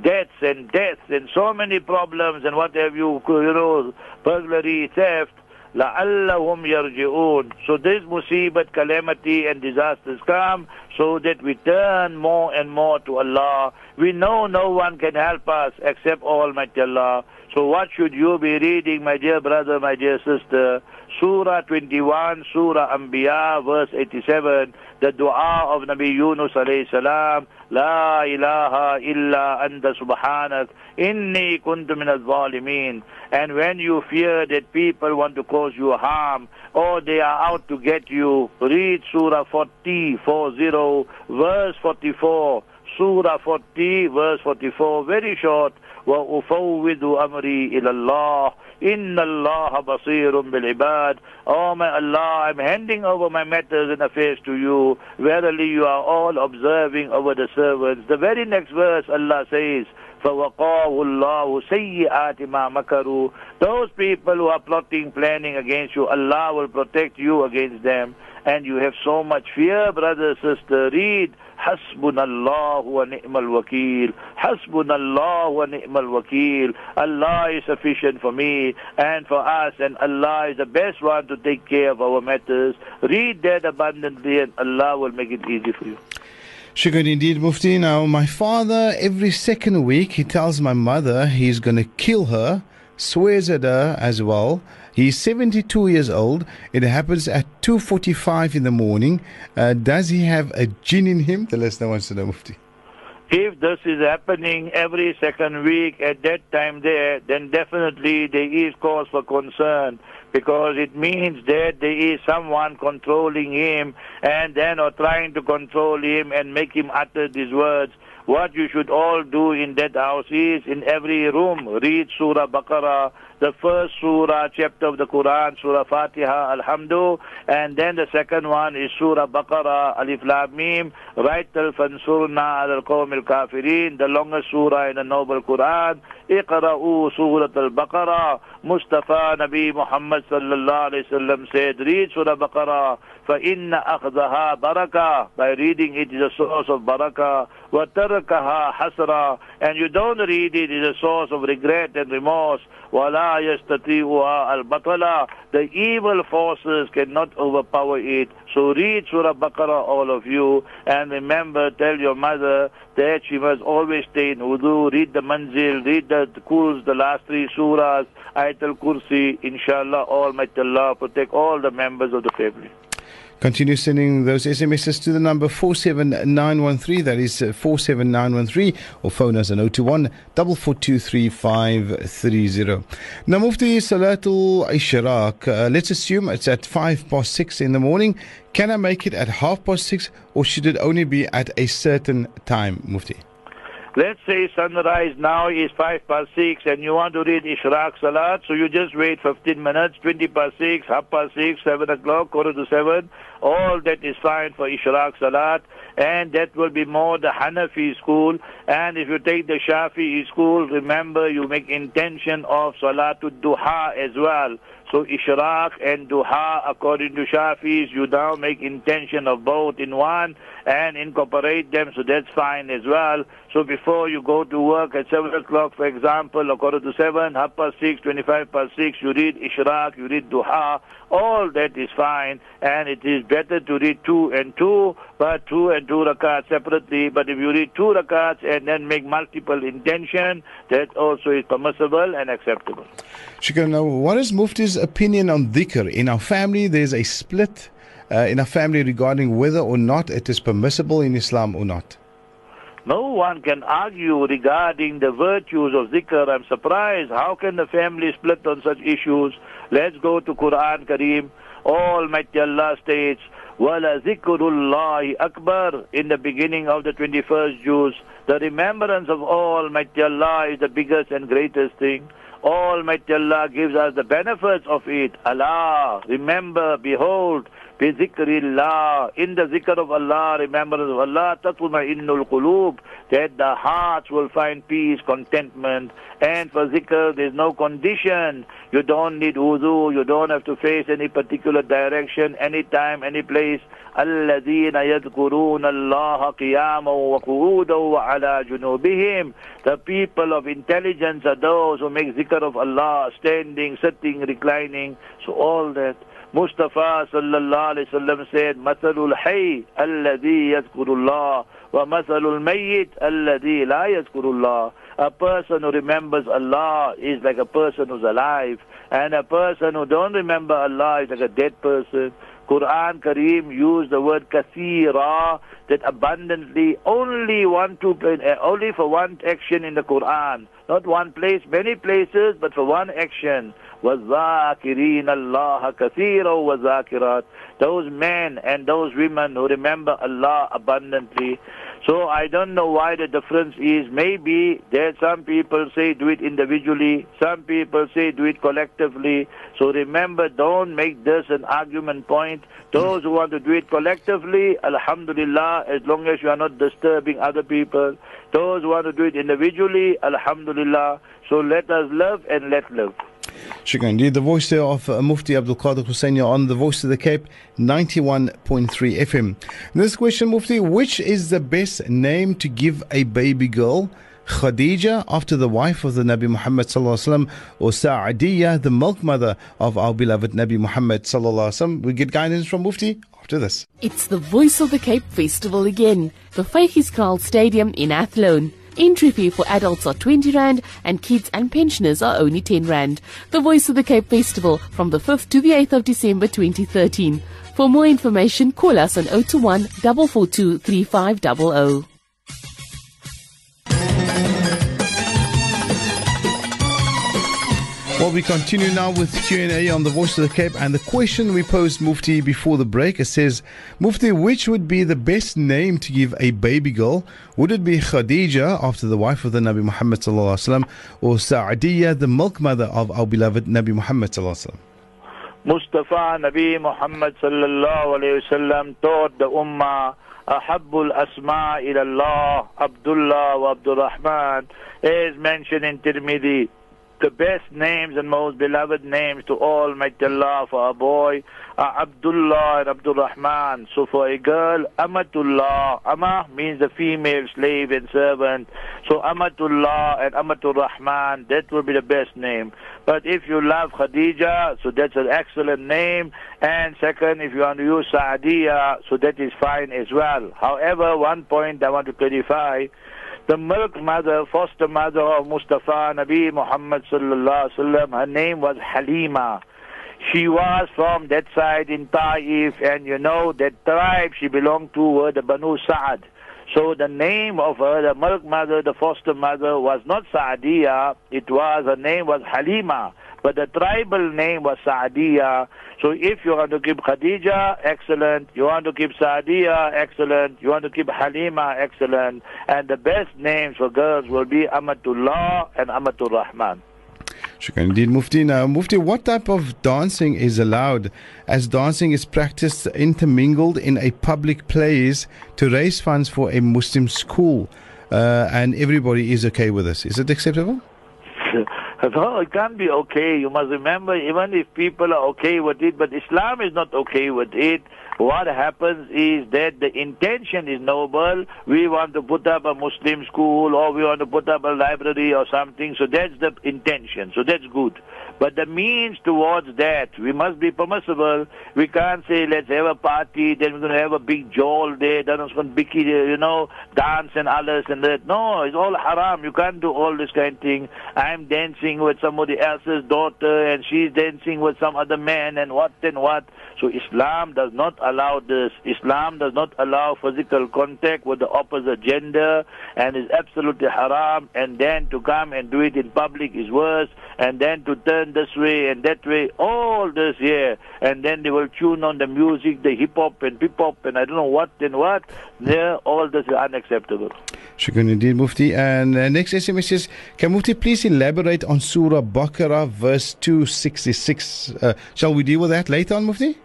deaths and deaths and so many problems and what have you, you know, burglary, theft. لَعَلَّهُمْ يَرْجِعُونَ So this musibat, calamity and disasters come so that we turn more and more to Allah. We know no one can help us except Almighty Allah. So what should you be reading, my dear brother, my dear sister? Surah 21, Surah Anbiya, verse 87, the dua of Nabi Yunus alayhi salam, La ilaha illa anta subhanak, inni kuntu min. And when you fear that people want to cause you harm, or they are out to get you, read Surah 40, 40, verse 44. Surah 40, verse 44, very short. وأفوض أمري إلى الله إن الله بصير بالعباد Oh my Allah, I'm handing over my matters and affairs to you. Verily you are all observing over the servants. The very next verse Allah says, فَوَقَاهُ اللَّهُ سَيِّئَاتِ مَا مَكَرُوا Those people who are plotting, planning against you, Allah will protect you against them. And you have so much fear, brother, sister. Read حسبنا الله ونعم الوكيل حسبنا الله ونعم الوكيل Allah is sufficient for me and for us and Allah is the best one to take care of our matters read that abundantly and Allah will make it easy for you Shukran indeed, Mufti. Now, my father, every second week, he tells my mother he's going to kill her, swears at her as well. He's 72 years old. It happens at 2.45 in the morning. Uh, does he have a jinn in him? The listener wants to know, Mufti. If this is happening every second week at that time there, then definitely there is cause for concern because it means that there is someone controlling him and then or trying to control him and make him utter these words what you should all do in that house is in every room read Surah Baqarah, the first surah, chapter of the Quran, Surah Fatiha, Alhamdu, and then the second one is Surah Baqarah, Alif Lam Mim, right till Fansurna al Qawm al Kafirin, the longest surah in the Noble Quran, Iqra'u Surah al Baqarah, Mustafa Nabi Muhammad sallallahu alayhi wasallam said, read Surah Baqarah, فإن أخذها بركة by reading it is a source of barakah وتركها حسرة and you don't read it is a source of regret and remorse ولا يستطيعها البطلة the evil forces cannot overpower it so read Surah Baqarah all of you and remember tell your mother that she must always stay in wudu read the manzil read the kuls the last three surahs Ayatul Kursi inshallah Almighty Allah protect all the members of the family Continue sending those SMSs to the number 47913, that is uh, 47913, or phone us on 021 4423530. Now, Salatul Ishraq, uh, let's assume it's at 5 past 6 in the morning. Can I make it at half past 6, or should it only be at a certain time, Mufti? Let's say sunrise now is 5 past 6 and you want to read Ishraq Salat, so you just wait 15 minutes, 20 past 6, half past 6, 7 o'clock, quarter to 7. All that is fine for Ishraq Salat and that will be more the Hanafi school. And if you take the Shafi'i school, remember you make intention of Salatul Duha as well. So Ishraq and Duha, according to Shafis, you now make intention of both in one and incorporate them, so that's fine as well. So before you go to work at 7 o'clock, for example, or quarter to 7, half past 6, 25 past 6, you read Ishraq, you read Duha, all that is fine, and it is better to read two and two, but two and two rakats separately. But if you read two rakats and then make multiple intention, that also is permissible and acceptable. Shukran. Now, what is Mufti's opinion on dhikr? In our family, there's a split uh, in our family regarding whether or not it is permissible in Islam or not. No one can argue regarding the virtues of zikr. I'm surprised. How can the family split on such issues? Let's go to Quran Kareem. Almighty Allah states, Wala zikrullahi akbar in the beginning of the 21st Juz. The remembrance of Almighty Allah is the biggest and greatest thing. Almighty Allah gives us the benefits of it. Allah, remember, behold, bizikrillah, in the zikr of Allah, remembrance of Allah, tatma'innul qulub, that the hearts will find peace, contentment. And for zikr, there's no condition. You don't need wudu, you don't have to face any particular direction, any time, any place. الذين يذكرون الله قياما وقعودا وعلى جنوبهم The people of intelligence are those who make zikr of Allah, standing, sitting, reclining. So all that. Mustafa sallallahu alayhi wasallam said, मसलुल हई अल्लज़ी यज़कुरुल्लाह wa मसलुल mayyit अल्लज़ी La यज़कुरुल्लाह A person who remembers Allah is like a person who's alive and a person who don't remember Allah is like a dead person. Quran Kareem used the word kathira, that abundantly, only one two, eh, only for one action in the Quran, not one place, many places, but for one action. وَالذَّاكِرِينَ اللَّهَ كَثِيرًا وَذَاكِرَاتٍ Those men and those women who remember Allah abundantly. So I don't know why the difference is. Maybe there some people say do it individually, some people say do it collectively. So remember, don't make this an argument point. Those who want to do it collectively, Alhamdulillah, as long as you are not disturbing other people. Those who want to do it individually, Alhamdulillah. So let us love and let live. Shukran. Indeed, the voice there of uh, Mufti Abdul Kader Hoosain on the Voice of the Cape, 91.3 FM. This question, Mufti, which is the best name to give a baby girl? Khadija, after the wife of the Nabi Muhammad sallallahu or Sa'adiyya, the milk mother of our beloved Nabi Muhammad sallallahu We get guidance from Mufti after this. It's the Voice of the Cape Festival again. The Vygieskraal Stadium in Athlone. Entry fee for adults are 20 Rand and kids and pensioners are only 10 Rand. The Voice of the Cape Festival from the 5th to the 8th of December 2013. For more information, call us on 021 442 3500. Well, we continue now with Q&A on the Voice of the Cape and the question we posed Mufti before the break. It says, Mufti, which would be the best name to give a baby girl? Would it be Khadija, after the wife of the Nabi Muhammad sallallahu or Sa'adiyya, the milk mother of our beloved Nabi Muhammad sallallahu Mustafa Nabi Muhammad sallallahu alayhi wasallam taught the ummah أحب الأسماء إلى الله عبد Abdullah وعبد الرحمن is mentioned in Tirmidhi the best names and most beloved names to Almighty Allah for a boy are Abdullah and Abdul Rahman. So for a girl, Amatullah. Amma means the female slave and servant. So Amatullah and Amatul Rahman, that will be the best name. But if you love Khadija, so that's an excellent name. And second, if you want to use Sa'adiyah, so that is fine as well. However, one point I want to clarify the milk mother, foster mother of Mustafa Nabi Muhammad sallallahu alaihi wasallam. Her name was Halima. She was from that side in Taif, and you know that tribe she belonged to were the Banu Sa'ad. So the name of her, the milk mother, the foster mother, was not Sa'adiyah. It was her name was Halima, but the tribal name was Sa'adiyah. So if you want to keep Khadija, excellent. You want to keep Sa'adiyah, excellent. You want to keep Halima, excellent. And the best names for girls will be Amatullah and Amatul Rahman. Shukran indeed, Mufti. Now, Mufti, what type of dancing is allowed as dancing is practiced intermingled in a public place to raise funds for a Muslim school uh, and everybody is okay with this? Is it acceptable? No, it can't be okay. You must remember, even if people are okay with it, but Islam is not okay with it. What happens is that the intention is noble. We want to put up a Muslim school or we want to put up a library or something. So that's the intention. So that's good. But the means towards that, we must be permissible. We can't say, let's have a party, then we're going to have a big jowl there, then it's going to be, you know, dance and others and that. No, it's all haram. You can't do all this kind of thing. I'm dancing with somebody else's daughter and she's dancing with some other man and what and what. So Islam does not allow this. Islam does not allow physical contact with the opposite gender and is absolutely haram. And then to come and do it in public is worse. And then to turn this way and that way, all this year. And then they will tune on the music, the hip hop and hip hop and I don't know what and what. There, all this is unacceptable. Shukran indeed, Mufti. And uh, next SMS is Can Mufti please elaborate on Surah Baqarah, verse 266? Uh, shall we deal with that later on, Mufti?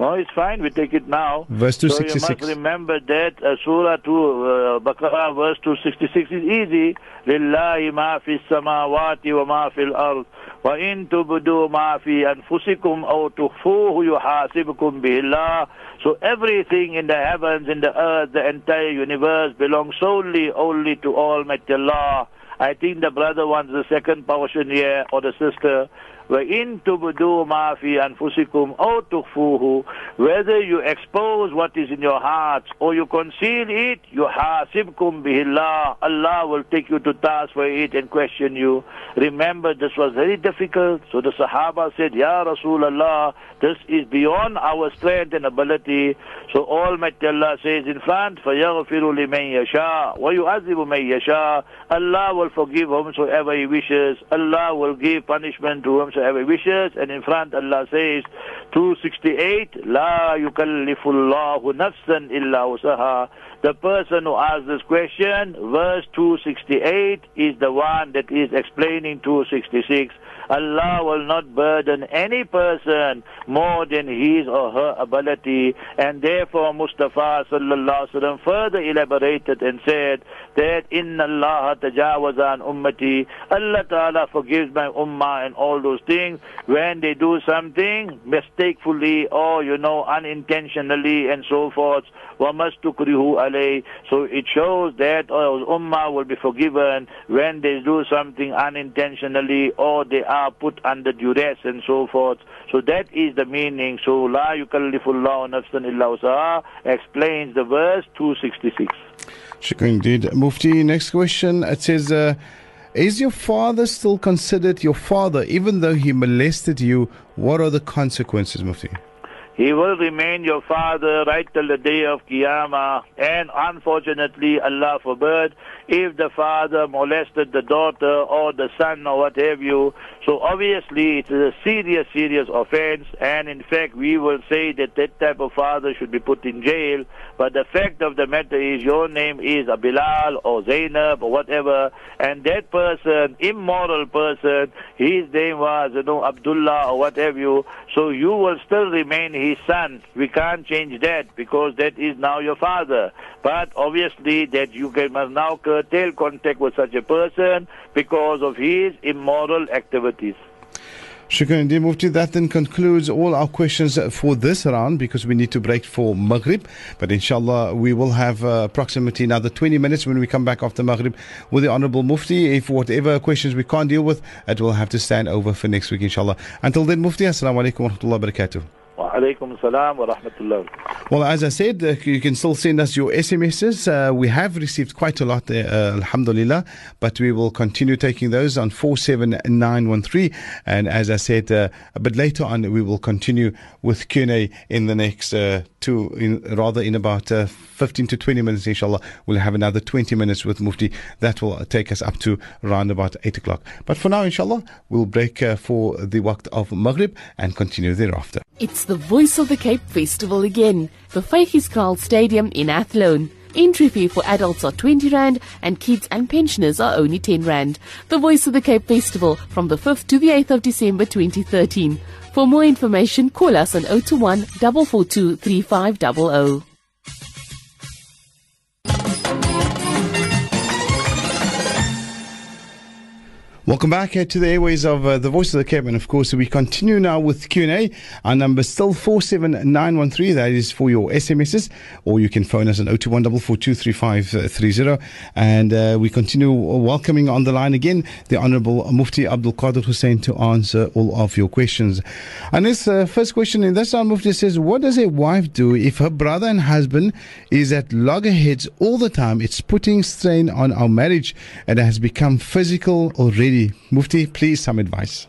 No, it's fine. We take it now. Verse So you 266. must remember that uh, Surah 2, uh, Baqarah, verse 266 is easy. لله ما في السماوات وما في الأرض وإن تبدوا ما في أنفسكم أو تخفوه يحاسبكم به الله So everything in the heavens, in the earth, the entire universe belongs solely only to Almighty Allah. I think the brother wants the second portion here, or the sister. وَإِن تُبْدُوا مَا فِي أَنفُسِكُمْ أَوْ تُخْفُوهُ Whether you expose what is in your hearts or you conceal it, يُحَاسِبْكُمْ بِهِ اللَّهِ Allah will take you to task for it and question you. Remember, this was very difficult. So the Sahaba said, Ya Rasulullah, this is beyond our strength and ability. So Almighty Allah says in front, فَيَغْفِرُ لِمَنْ يَشَاءُ وَيُعَذِّبُ مَنْ يَشَاءُ Allah will forgive whomsoever He wishes. Allah will give punishment to whomsoever our wishes. And in front, Allah says, 268, La yukallifullahu nafsan illa usaha. The person who asked this question, verse 268 is the one that is explaining 266. Allah will not burden any person more than his or her ability. And therefore Mustafa sallallahu alaihi wasallam further elaborated and said that Inna Allah tajawaza an ummati. Allah Ta'ala forgives my ummah and all those things when they do something mistakenly or, you know, unintentionally and so forth. وَمَسْتُكْرِهُ عَلَيْهِ So it shows that our ummah will be forgiven when they do something unintentionally or they are put under duress and so forth. So that is the meaning. So La yukallifullahu nafsan illa wusaha explains the verse 266. Shukran indeed. Mufti, next question. It says, uh, Is your father still considered your father even though he molested you? What are the consequences, Mufti? He will remain your father right till the day of Qiyamah. And unfortunately, Allah forbid, if the father molested the daughter or the son or what have you, so obviously it is a serious, serious offense. And in fact, we will say that that type of father should be put in jail. But the fact of the matter is, your name is Abilal or Zainab or whatever, and that person, immoral person, his name was, you know, Abdullah or what have you. So you will still remain his son. We can't change that because that is now your father. But obviously that you can must now curtail contact with such a person because of his immoral activities. Shukran indeed, Mufti. That then concludes all our questions for this round because we need to break for Maghrib. But inshallah, we will have uh, approximately another 20 minutes when we come back after Maghrib with the Honorable Mufti. If whatever questions we can't deal with, it will have to stand over for next week, inshallah. Until then, Mufti, Assalamu alaikum wa rahmatullahi wa barakatuh. Alaikum salam wa rahmatullah. Well, as I said, uh, you can still send us your SMSs. Uh, we have received quite a lot there, uh, alhamdulillah, but we will continue taking those on 47913. And as I said, uh, a bit later on, we will continue with Q&A in the next uh, two, in, rather in about uh, 15 to 20 minutes, inshallah. We'll have another 20 minutes with Mufti. That will take us up to around about 8 o'clock. But for now, inshallah, we'll break for the waqt of Maghrib and continue thereafter. It's the Voice of the Cape Festival again. The Vygieskraal Stadium in Athlone. Entry fee for adults are 20 Rand and kids and pensioners are only 10 Rand. The Voice of the Cape Festival from the 5th to the 8th of December 2013. For more information, call us on 021 442 3500. Welcome back uh, to the airways of uh, the Voice of the Cape, and of course we continue now with Q and A. Our number is still four seven nine one three. That is for your SMSs, or you can phone us on 021 442 And uh, we continue welcoming on the line again the Honourable Mufti Abdul Kader Hoosain to answer all of your questions. And this uh, first question in this round, Mufti says, "What does a wife do if her brother and husband is at loggerheads all the time? It's putting strain on our marriage, and has become physical already." Mufti, please some advice.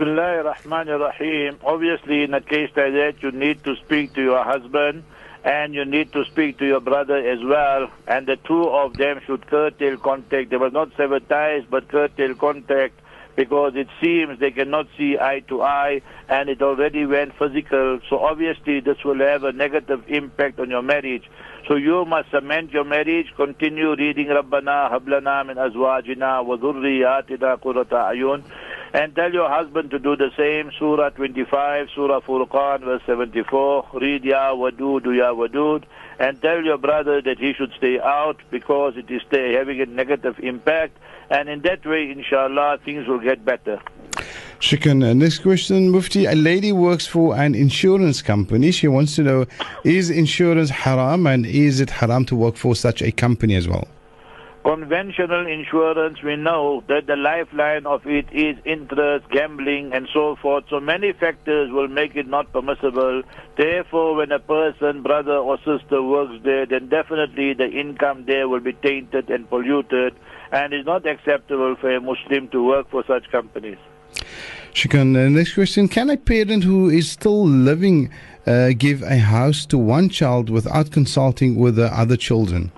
Obviously, in a case like that, you need to speak to your husband and you need to speak to your brother as well. And the two of them should curtail contact. They must not sever ties, but curtail contact because it seems they cannot see eye to eye and it already went physical. So obviously, this will have a negative impact on your marriage. So you must cement your marriage, continue reading Rabbana hablana min azwajina wa dhurriyatina qurrata ayun and tell your husband to do the same. Surah 25, Surah Furqan, verse 74. Read Ya Wadud, Ya Wadud. And tell your brother that he should stay out because it is having a negative impact. And in that way, inshallah, things will get better. Shukran. Uh, next question, Mufti. A lady works for an insurance company. She wants to know is insurance haram and is it haram to work for such a company as well? Conventional insurance, we know that the lifeline of it is interest, gambling, and so forth. So many factors will make it not permissible. Therefore, when a person, brother or sister works there, then definitely the income there will be tainted and polluted, and it's not acceptable for a Muslim to work for such companies. Shukran. Uh, next question. Can a parent who is still living uh, give a house to one child without consulting with the other children?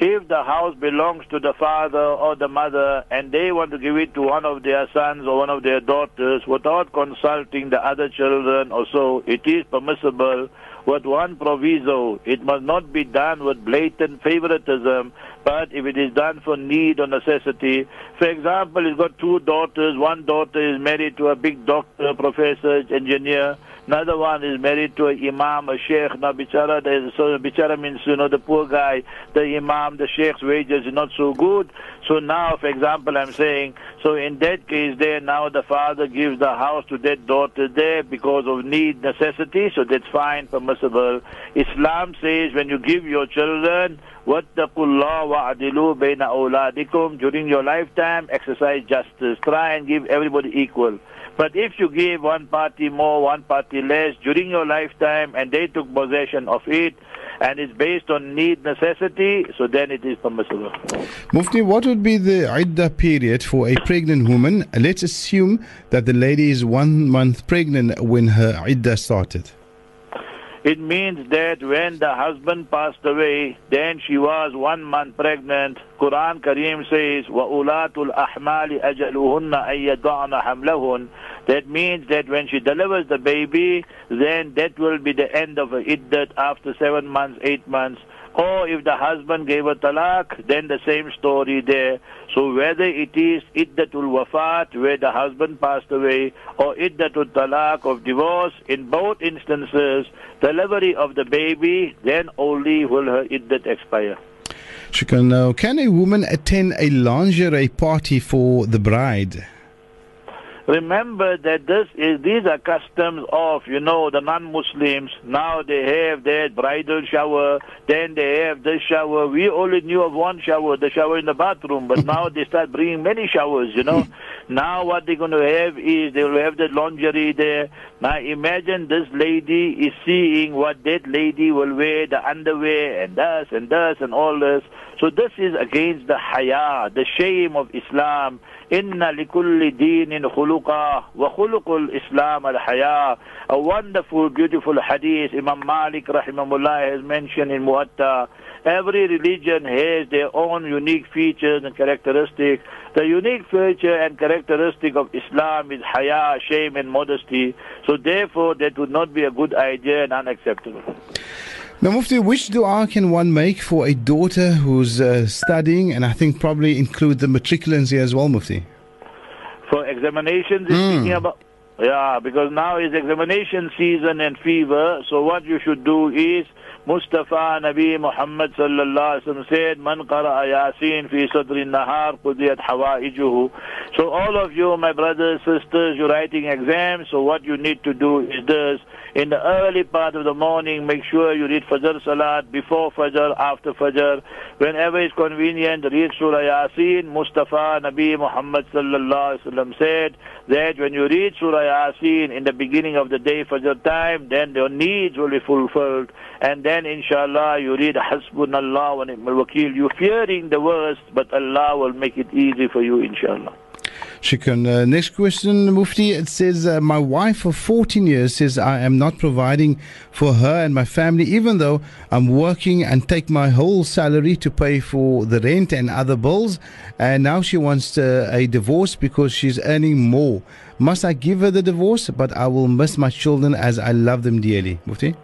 If the house belongs to the father or the mother and they want to give it to one of their sons or one of their daughters without consulting the other children or so, it is permissible with one proviso. It must not be done with blatant favoritism, but if it is done for need or necessity. For example, he's got two daughters. One daughter is married to a big doctor, professor, engineer. Another one is married to an imam, a sheikh. Now, bichara, so bichara means, you know, the poor guy, the imam, the sheikh's wages is not so good. So now, for example, I'm saying, so in that case there, now the father gives the house to that daughter there because of need, necessity, so that's fine, permissible. Islam says when you give your children, Wattaqullah wa'adilu bayna awladikum. During your lifetime, exercise justice. Try and give everybody equal. But if you give one party more, one party less during your lifetime and they took possession of it, and it's based on need, necessity, so then it is permissible. Mufti, what would be the idda period for a pregnant woman? Let's assume that the lady is one month pregnant when her idda started. It means that when the husband passed away, then she was one month pregnant. Quran Kareem says, وَأُولَاتُ الْأَحْمَالِ أَجَلُهُنَّ أَن يَضَعْنَ حَمْلَهُنَّ That means that when she delivers the baby, then that will be the end of her iddat after seven months, eight months. Or if the husband gave a talaq, then the same story there. So whether it is iddatul wafat, where the husband passed away, or iddatul talaq of divorce, in both instances, delivery of the baby, then only will her iddat expire. Shukran. Now, can a woman attend a lingerie party for the bride? Remember that this is these are customs of you know the non-Muslims. Now they have their bridal shower, then they have this shower. We only knew of one shower, the shower in the bathroom, but now they start bringing many showers. You know, now what they're going to have is they will have the lingerie there. Now imagine this lady is seeing what that lady will wear, the underwear and this and this and all this. So this is against the haya, the shame of Islam. إن لكل wa al-Islam al-haya, A wonderful, beautiful hadith Imam Malik rahimahullah has mentioned in Muwatta. Every religion has their own unique features and characteristics. The unique feature and characteristic of Islam is haya, shame and modesty. So therefore that would not be a good idea and unacceptable. Now, Mufti, which dua can one make for a daughter who's uh, studying, and I think probably include the matriculants here as well, Mufti? For examinations, is speaking about. Yeah, because now is examination season and fever. So what you should do is Mustafa Nabi Muhammad sallallahu alaihi wasallam said, "Man qara'a Yasin fi sadri nahar qudiyat hawaijuhu." So all of you, my brothers, sisters, you're writing exams. So what you need to do is this: in the early part of the morning, make sure you read Fajr Salat before Fajr, after Fajr. Whenever it's convenient, read Surah Yasin. Mustafa Nabi Muhammad sallallahu alaihi wasallam said that when you read Surah Yasin in the beginning of the day, Fajr time, then your needs will be fulfilled. And then, inshallah, you read Hasbunallah wa ni'mal wakil. You're fearing the worst, but Allah will make it easy for you, inshallah. Shukran. Uh, next question, Mufti. It says, uh, My wife of 14 years says I am not providing for her and my family, even though I'm working and take my whole salary to pay for the rent and other bills. And now she wants uh, a divorce because she's earning more. Must I give her the divorce? But I will miss my children as I love them dearly. Mufti?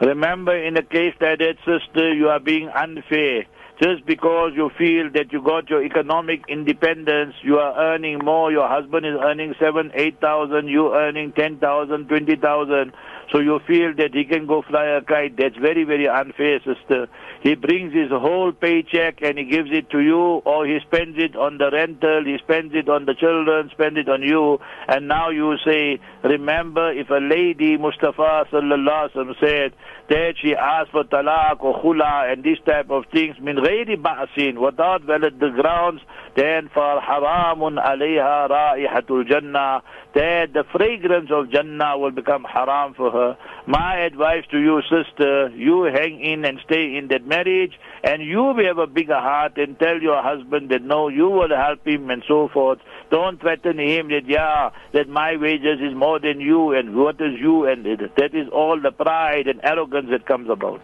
Remember, in a case like that, sister, you are being unfair. Just because you feel that you got your economic independence, you are earning more, your husband is earning seven, eight thousand, you earning ten thousand, twenty thousand, so you feel that he can go fly a kite. That's very, very unfair, sister. He brings his whole paycheck and he gives it to you, or he spends it on the rental, he spends it on the children, spends it on you, and now you say, Remember, if a lady, Mustafa sallallahu alaihi said that she asked for talaq or khula and these type of things, min ghayri ba'asin, without valid the grounds, then for haramun alayha ra'ihatul jannah, that the fragrance of Jannah will become haram for her. My advice to you, sister, you hang in and stay in that marriage, and you will have a bigger heart and tell your husband that no, you will help him and so forth. Don't threaten him that, yeah, that my wages is more than you and what is you, and that is all the pride and arrogance that comes about.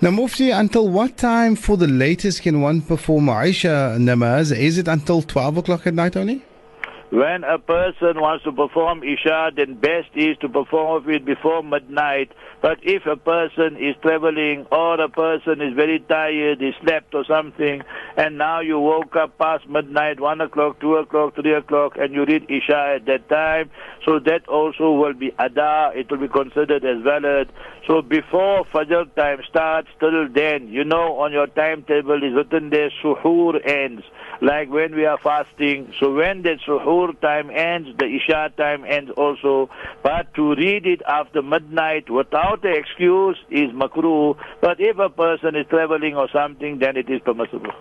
Now, Mufti, until what time for the latest can one perform Isha namaz? Is it until 12 o'clock at night only? When a person wants to perform Isha, then best is to perform it before midnight. But if a person is traveling or a person is very tired, he slept or something, and now you woke up past midnight, 1 o'clock, 2 o'clock, 3 o'clock, and you read Isha at that time, so that also will be Ada, it will be considered as valid. So before Fajr time starts, till then, you know, on your timetable is written there, Suhoor ends like when we are fasting. So when that suhoor time ends, the isha time ends also. But to read it after midnight without the excuse is makruh. But if a person is traveling or something, then it is permissible.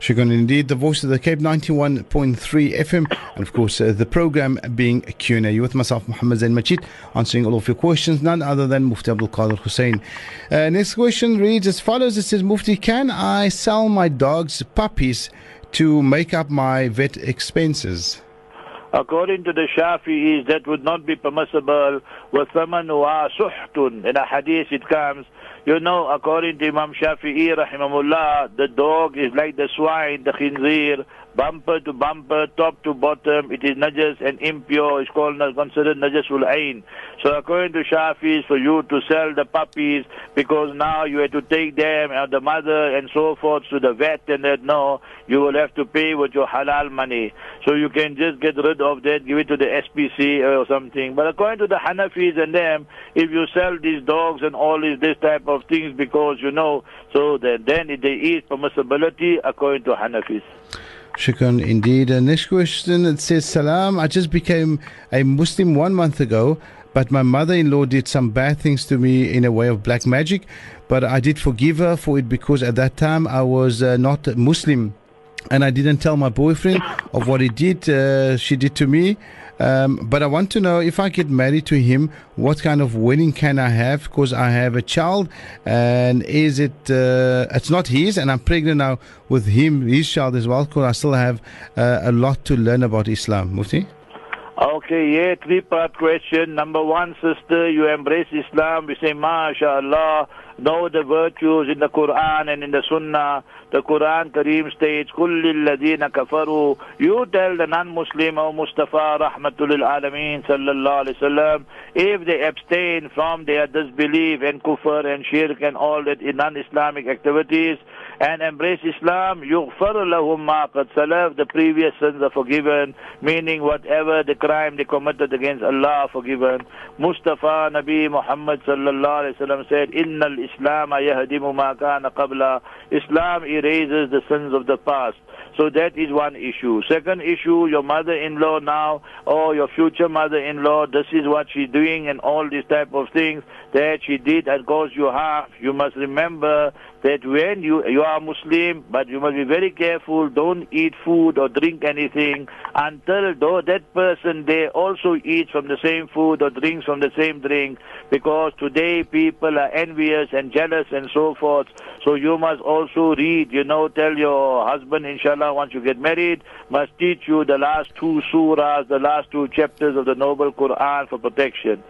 Shukran indeed. The voice of the Cape 91.3 FM. And of course, uh, the program being Q&A. With myself, Muhammad Zain Machid, answering all of your questions. None other than Mufti Abdul Kader Hoosain. Uh, next question reads as follows. It says, Mufti, can I sell my dog's puppies to make up my vet expenses? According to the Shafi'is, that would not be permissible. وَثَمَنُهَا سُحْتٌ In a hadith it comes, you know, according to Imam Shafi'i, rahimahullah, the dog is like the swine, the khinzir, bumper to bumper, top to bottom. It is najas and impure. It's called considered najasul ain. So according to Shafi's, for you to sell the puppies because now you have to take them and the mother and so forth to the vet and that no, you will have to pay with your halal money. So you can just get rid of that, give it to the SPC or something. But according to the Hanafis and them, if you sell these dogs and all this, this type of things because you know, so then, then there is permissibility according to Hanafis. Shukran indeed. Uh, next question it says Salam. I just became a Muslim one month ago, but my mother in law did some bad things to me in a way of black magic. But I did forgive her for it because at that time I was uh, not Muslim and I didn't tell my boyfriend of what he did, uh, she did to me. Um, but I want to know if I get married to him, what kind of wedding can I have? Because I have a child, and is it? Uh, it's not his, and I'm pregnant now with him, his child as well. Because I still have uh, a lot to learn about Islam. Mufti. Okay, yeah, three part question. Number one, sister, you embrace Islam. We say, MashaAllah, know the virtues in the Quran and in the Sunnah. The Quran Kareem states, Kullil ladina kafaru. You tell the non Muslim, O oh, Mustafa, Rahmatul Alameen, Sallallahu Alaihi Wasallam, if they abstain from their disbelief and kufr and shirk and all that non Islamic activities, and embrace Islam, يُغْفَرُ لَهُمْ مَا قَدْ سَلَفْ The previous sins are forgiven, meaning whatever the crime they committed against Allah forgiven. Mustafa Nabi Muhammad sallallahu alaihi wasallam said, إِنَّ الْإِسْلَامَ يَهْدِمُ مَا كَانَ قَبْلَ Islam erases the sins of the past. So that is one issue. Second issue, your mother-in-law now, or your future mother-in-law, this is what she's doing and all these type of things that she did and caused you have. You must remember that when you you are Muslim, but you must be very careful. Don't eat food or drink anything until though that person they also eats from the same food or drinks from the same drink. Because today people are envious and jealous and so forth. So you must also read. You know, tell your husband, inshallah, once you get married, must teach you the last two surahs, the last two chapters of the Noble Quran for protection.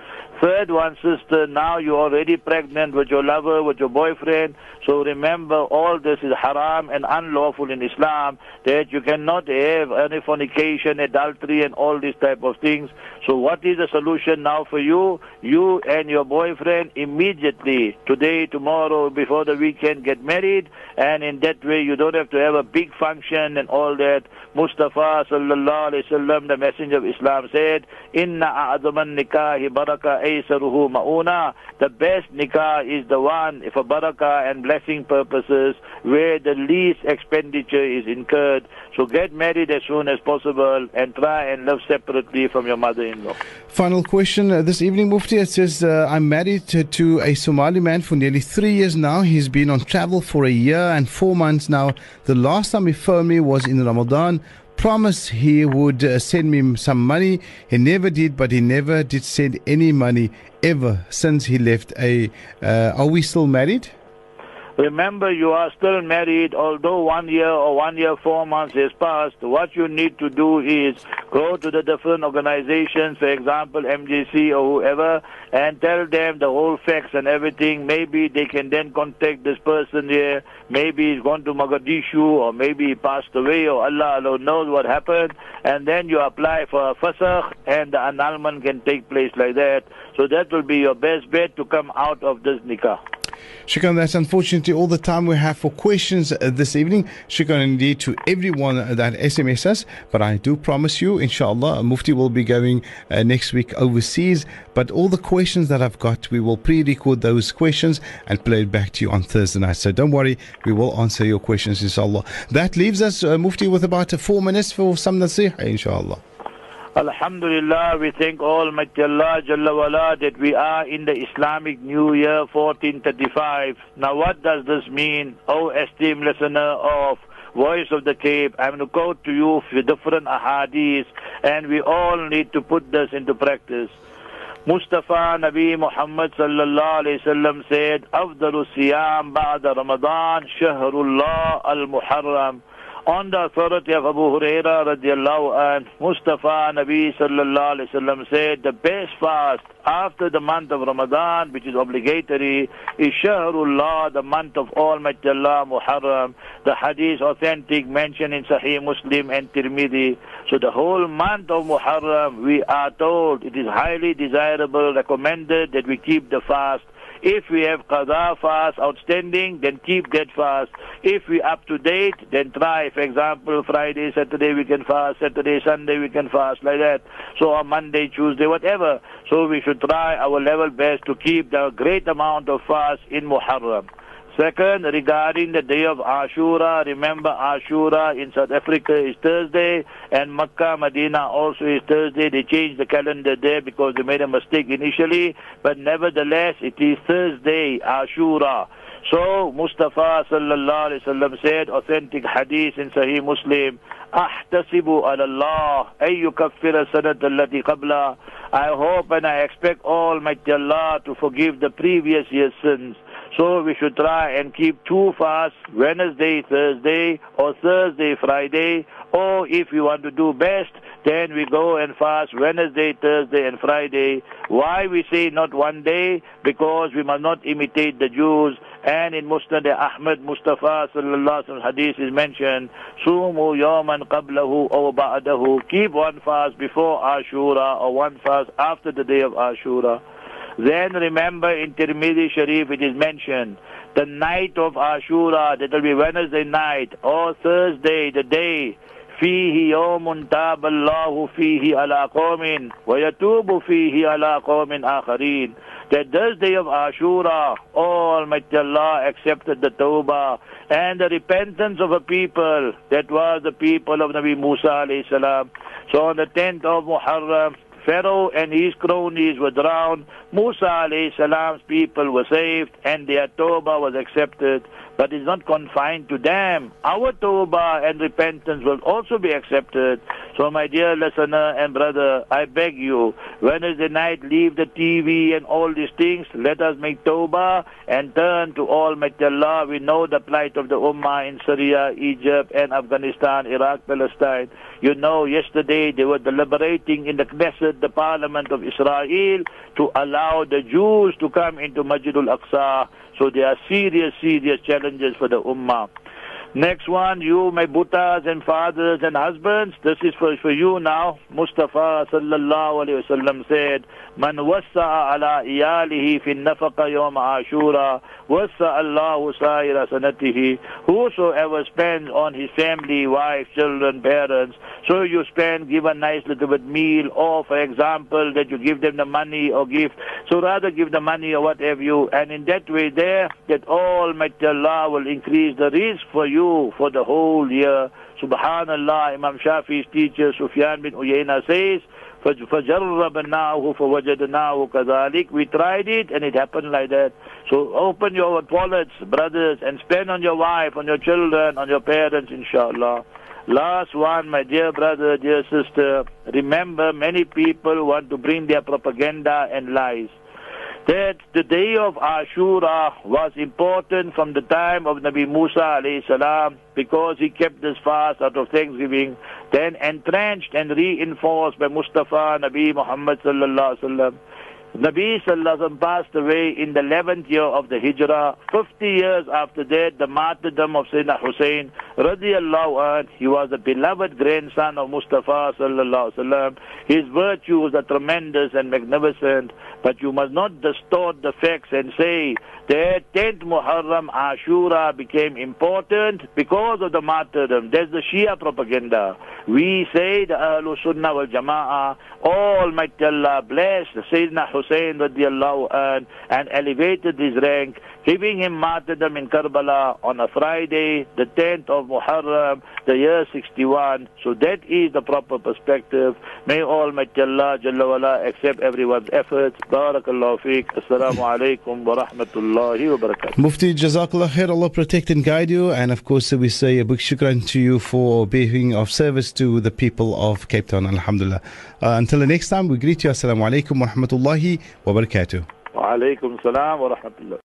Third one, sister, now you're already pregnant with your lover, with your boyfriend. So remember, all this is haram and unlawful in Islam. That you cannot have any fornication, adultery, and all these type of things. So what is the solution now for you? You and your boyfriend immediately, today, tomorrow, before the weekend, get married, and in that way you don't have to have a big function and all that. Mustafa sallallahu alaihi wasallam, the messenger of Islam said, "Inna a'zaman nikahi baraka aysaruhu mauna." The best nikah is the one for barakah and blessing purposes, where the least expenditure is incurred. So get married as soon as possible and try and live separately from your mother-in-law. Final question uh, this evening, Mufti. It says, uh, I'm married to, to a Somali man for nearly three years now. He's been on travel for a year and four months now. The last time he phoned me was in Ramadan. Promised he would uh, send me some money. He never did, but he never did send any money ever since he left. A, uh, are we still married? Remember, you are still married, although one year or one year, four months has passed. What you need to do is go to the different organizations, for example, MJC or whoever, and tell them the whole facts and everything. Maybe they can then contact this person here. Maybe he's gone to Mogadishu, or maybe he passed away, or Allah alone knows what happened. And then you apply for a fasakh, and the annulment can take place like that. So that will be your best bet to come out of this nikah. Shukran, that's unfortunately all the time we have for questions uh, this evening. Shukran indeed to everyone that SMS us. But I do promise you, inshallah, Mufti will be going uh, next week overseas. But all the questions that I've got, we will pre record those questions and play it back to you on Thursday night. So don't worry, we will answer your questions, inshallah. That leaves us, uh, Mufti, with about four minutes for some nasihah, inshallah. Alhamdulillah, we thank Almighty Allah Jalla wala that we are in the Islamic New Year 1435. Now what does this mean? O esteemed listener of Voice of the Cape, I'm going to quote to you the different ahadith and we all need to put this into practice. Mustafa Nabi Muhammad sallallahu alayhi wasallam said, أفضل الصيام بعد رمضان شهر الله المحرم On the authority of Abu Huraira radiallahu and Mustafa Nabi sallallahu alayhi wasallam said the best fast after the month of Ramadan, which is obligatory, is Shahrullah, the month of Almighty Allah, Muharram. The hadith authentic mentioned in Sahih Muslim and Tirmidhi. So the whole month of Muharram, we are told it is highly desirable, recommended that we keep the fast. If we have qada fast outstanding, then keep that fast. If we up to date, then try. For example, Friday, Saturday we can fast, Saturday, Sunday we can fast, like that. So on Monday, Tuesday, whatever. So we should try our level best to keep the great amount of fast in Muharram. Second, regarding the day of Ashura, remember Ashura in South Africa is Thursday and Makkah, Medina also is Thursday. They changed the calendar there because they made a mistake initially, but nevertheless it is Thursday, Ashura. So Mustafa sallallahu alaihi wasallam said, authentic hadith in Sahih Muslim, أحتسب على الله أن يكفر السنة التي قبلها. I hope and I expect Almighty Allah to forgive the previous year's sins. So we should try and keep two fasts, Wednesday, Thursday, or Thursday, Friday, or if we want to do best, then we go and fast Wednesday, Thursday, and Friday. Why we say not one day? Because we must not imitate the Jews. And in Musnad Ahmad Mustafa sallallahu hadith is mentioned, Sumu yawman qablahu or ba'dahu. Keep one fast before Ashura or one fast after the day of Ashura. Then remember in Tirmidhi Sharif it is mentioned, the night of Ashura, that will be Wednesday night, or Thursday, the day, فيه يوم تاب الله فيه على قوم ويتوب فيه على قوم آخرين that this day of Ashura, Almighty Allah accepted the Tawbah and the repentance of a people that was the people of Nabi Musa alayhi salam. So on the 10th of Muharram, Pharaoh and his cronies were drowned. Musa alayhi salam's people were saved and their Tawbah was accepted. But it's not confined to them. Our Tawbah and repentance will also be accepted. So my dear listener and brother, I beg you, Wednesday night leave the TV and all these things. Let us make Tawbah and turn to Almighty Allah. We know the plight of the Ummah in Syria, Egypt and Afghanistan, Iraq, Palestine. You know, yesterday they were deliberating in the Knesset, the parliament of Israel, to allow the Jews to come into Masjidul Aqsa. So there are serious, serious challenges challenges wat daar om maak Next one, you, my buttas and fathers and husbands, this is for, for you now. Mustafa sallallahu alayhi wasallam said, Man wassa ala iyalihi fi nafaqa yawm ashura, wassa Allahu sa'ira sanatihi. Whosoever spends on his family, wife, children, parents, so you spend, give a nice little bit meal, or for example, that you give them the money or gift. So rather give the money or whatever you, and in that way there, that Almighty Allah will increase the rizq for you for the whole year. Subhanallah, Imam Shafi's teacher Sufyan bin Uyayna says, فَجَرَّبْنَاهُ فَوَجَدْنَاهُ كَذَلِكَ We tried it and it happened like that. So open your wallets, brothers, and spend on your wife, on your children, on your parents, inshallah. Last one, my dear brother, dear sister, remember many people want to bring their propaganda and lies that the day of Ashura was important from the time of Nabi Musa salam because he kept this fast out of thanksgiving, then entrenched and reinforced by Mustafa Nabi Muhammad sallallahu alaihi wasallam. Nabi Sallallahu passed away in the 11th year of the Hijrah. 50 years after that, the martyrdom of Sayyidina Hussein, radiallahu anh, he was the beloved grandson of Mustafa Sallallahu Alaihi His virtues are tremendous and magnificent, but you must not distort the facts and say that 10th Muharram Ashura became important because of the martyrdom. That's the Shia propaganda. We say the Ahlul Sunnah wal Jama'ah, Almighty Allah bless the Sayyidina Hussein radiallahu anh, and elevated his rank, giving him martyrdom in Karbala on a Friday, the 10th of Muharram, the year 61. So that is the proper perspective. May Almighty Allah Jalla wala accept everyone's efforts. Barakallahu feek. Assalamu alaikum wa rahmatullahi wa barakatuh. Mufti Jazakallah khair, Allah protect and guide you. And of course, we say a big shukran to you for being of service to the people of Cape Town. Alhamdulillah. Uh, until the next time, we greet you. Assalamu alaikum wa rahmatullahi wa barakatuh. Wa alaikum salam wa rahmatullah.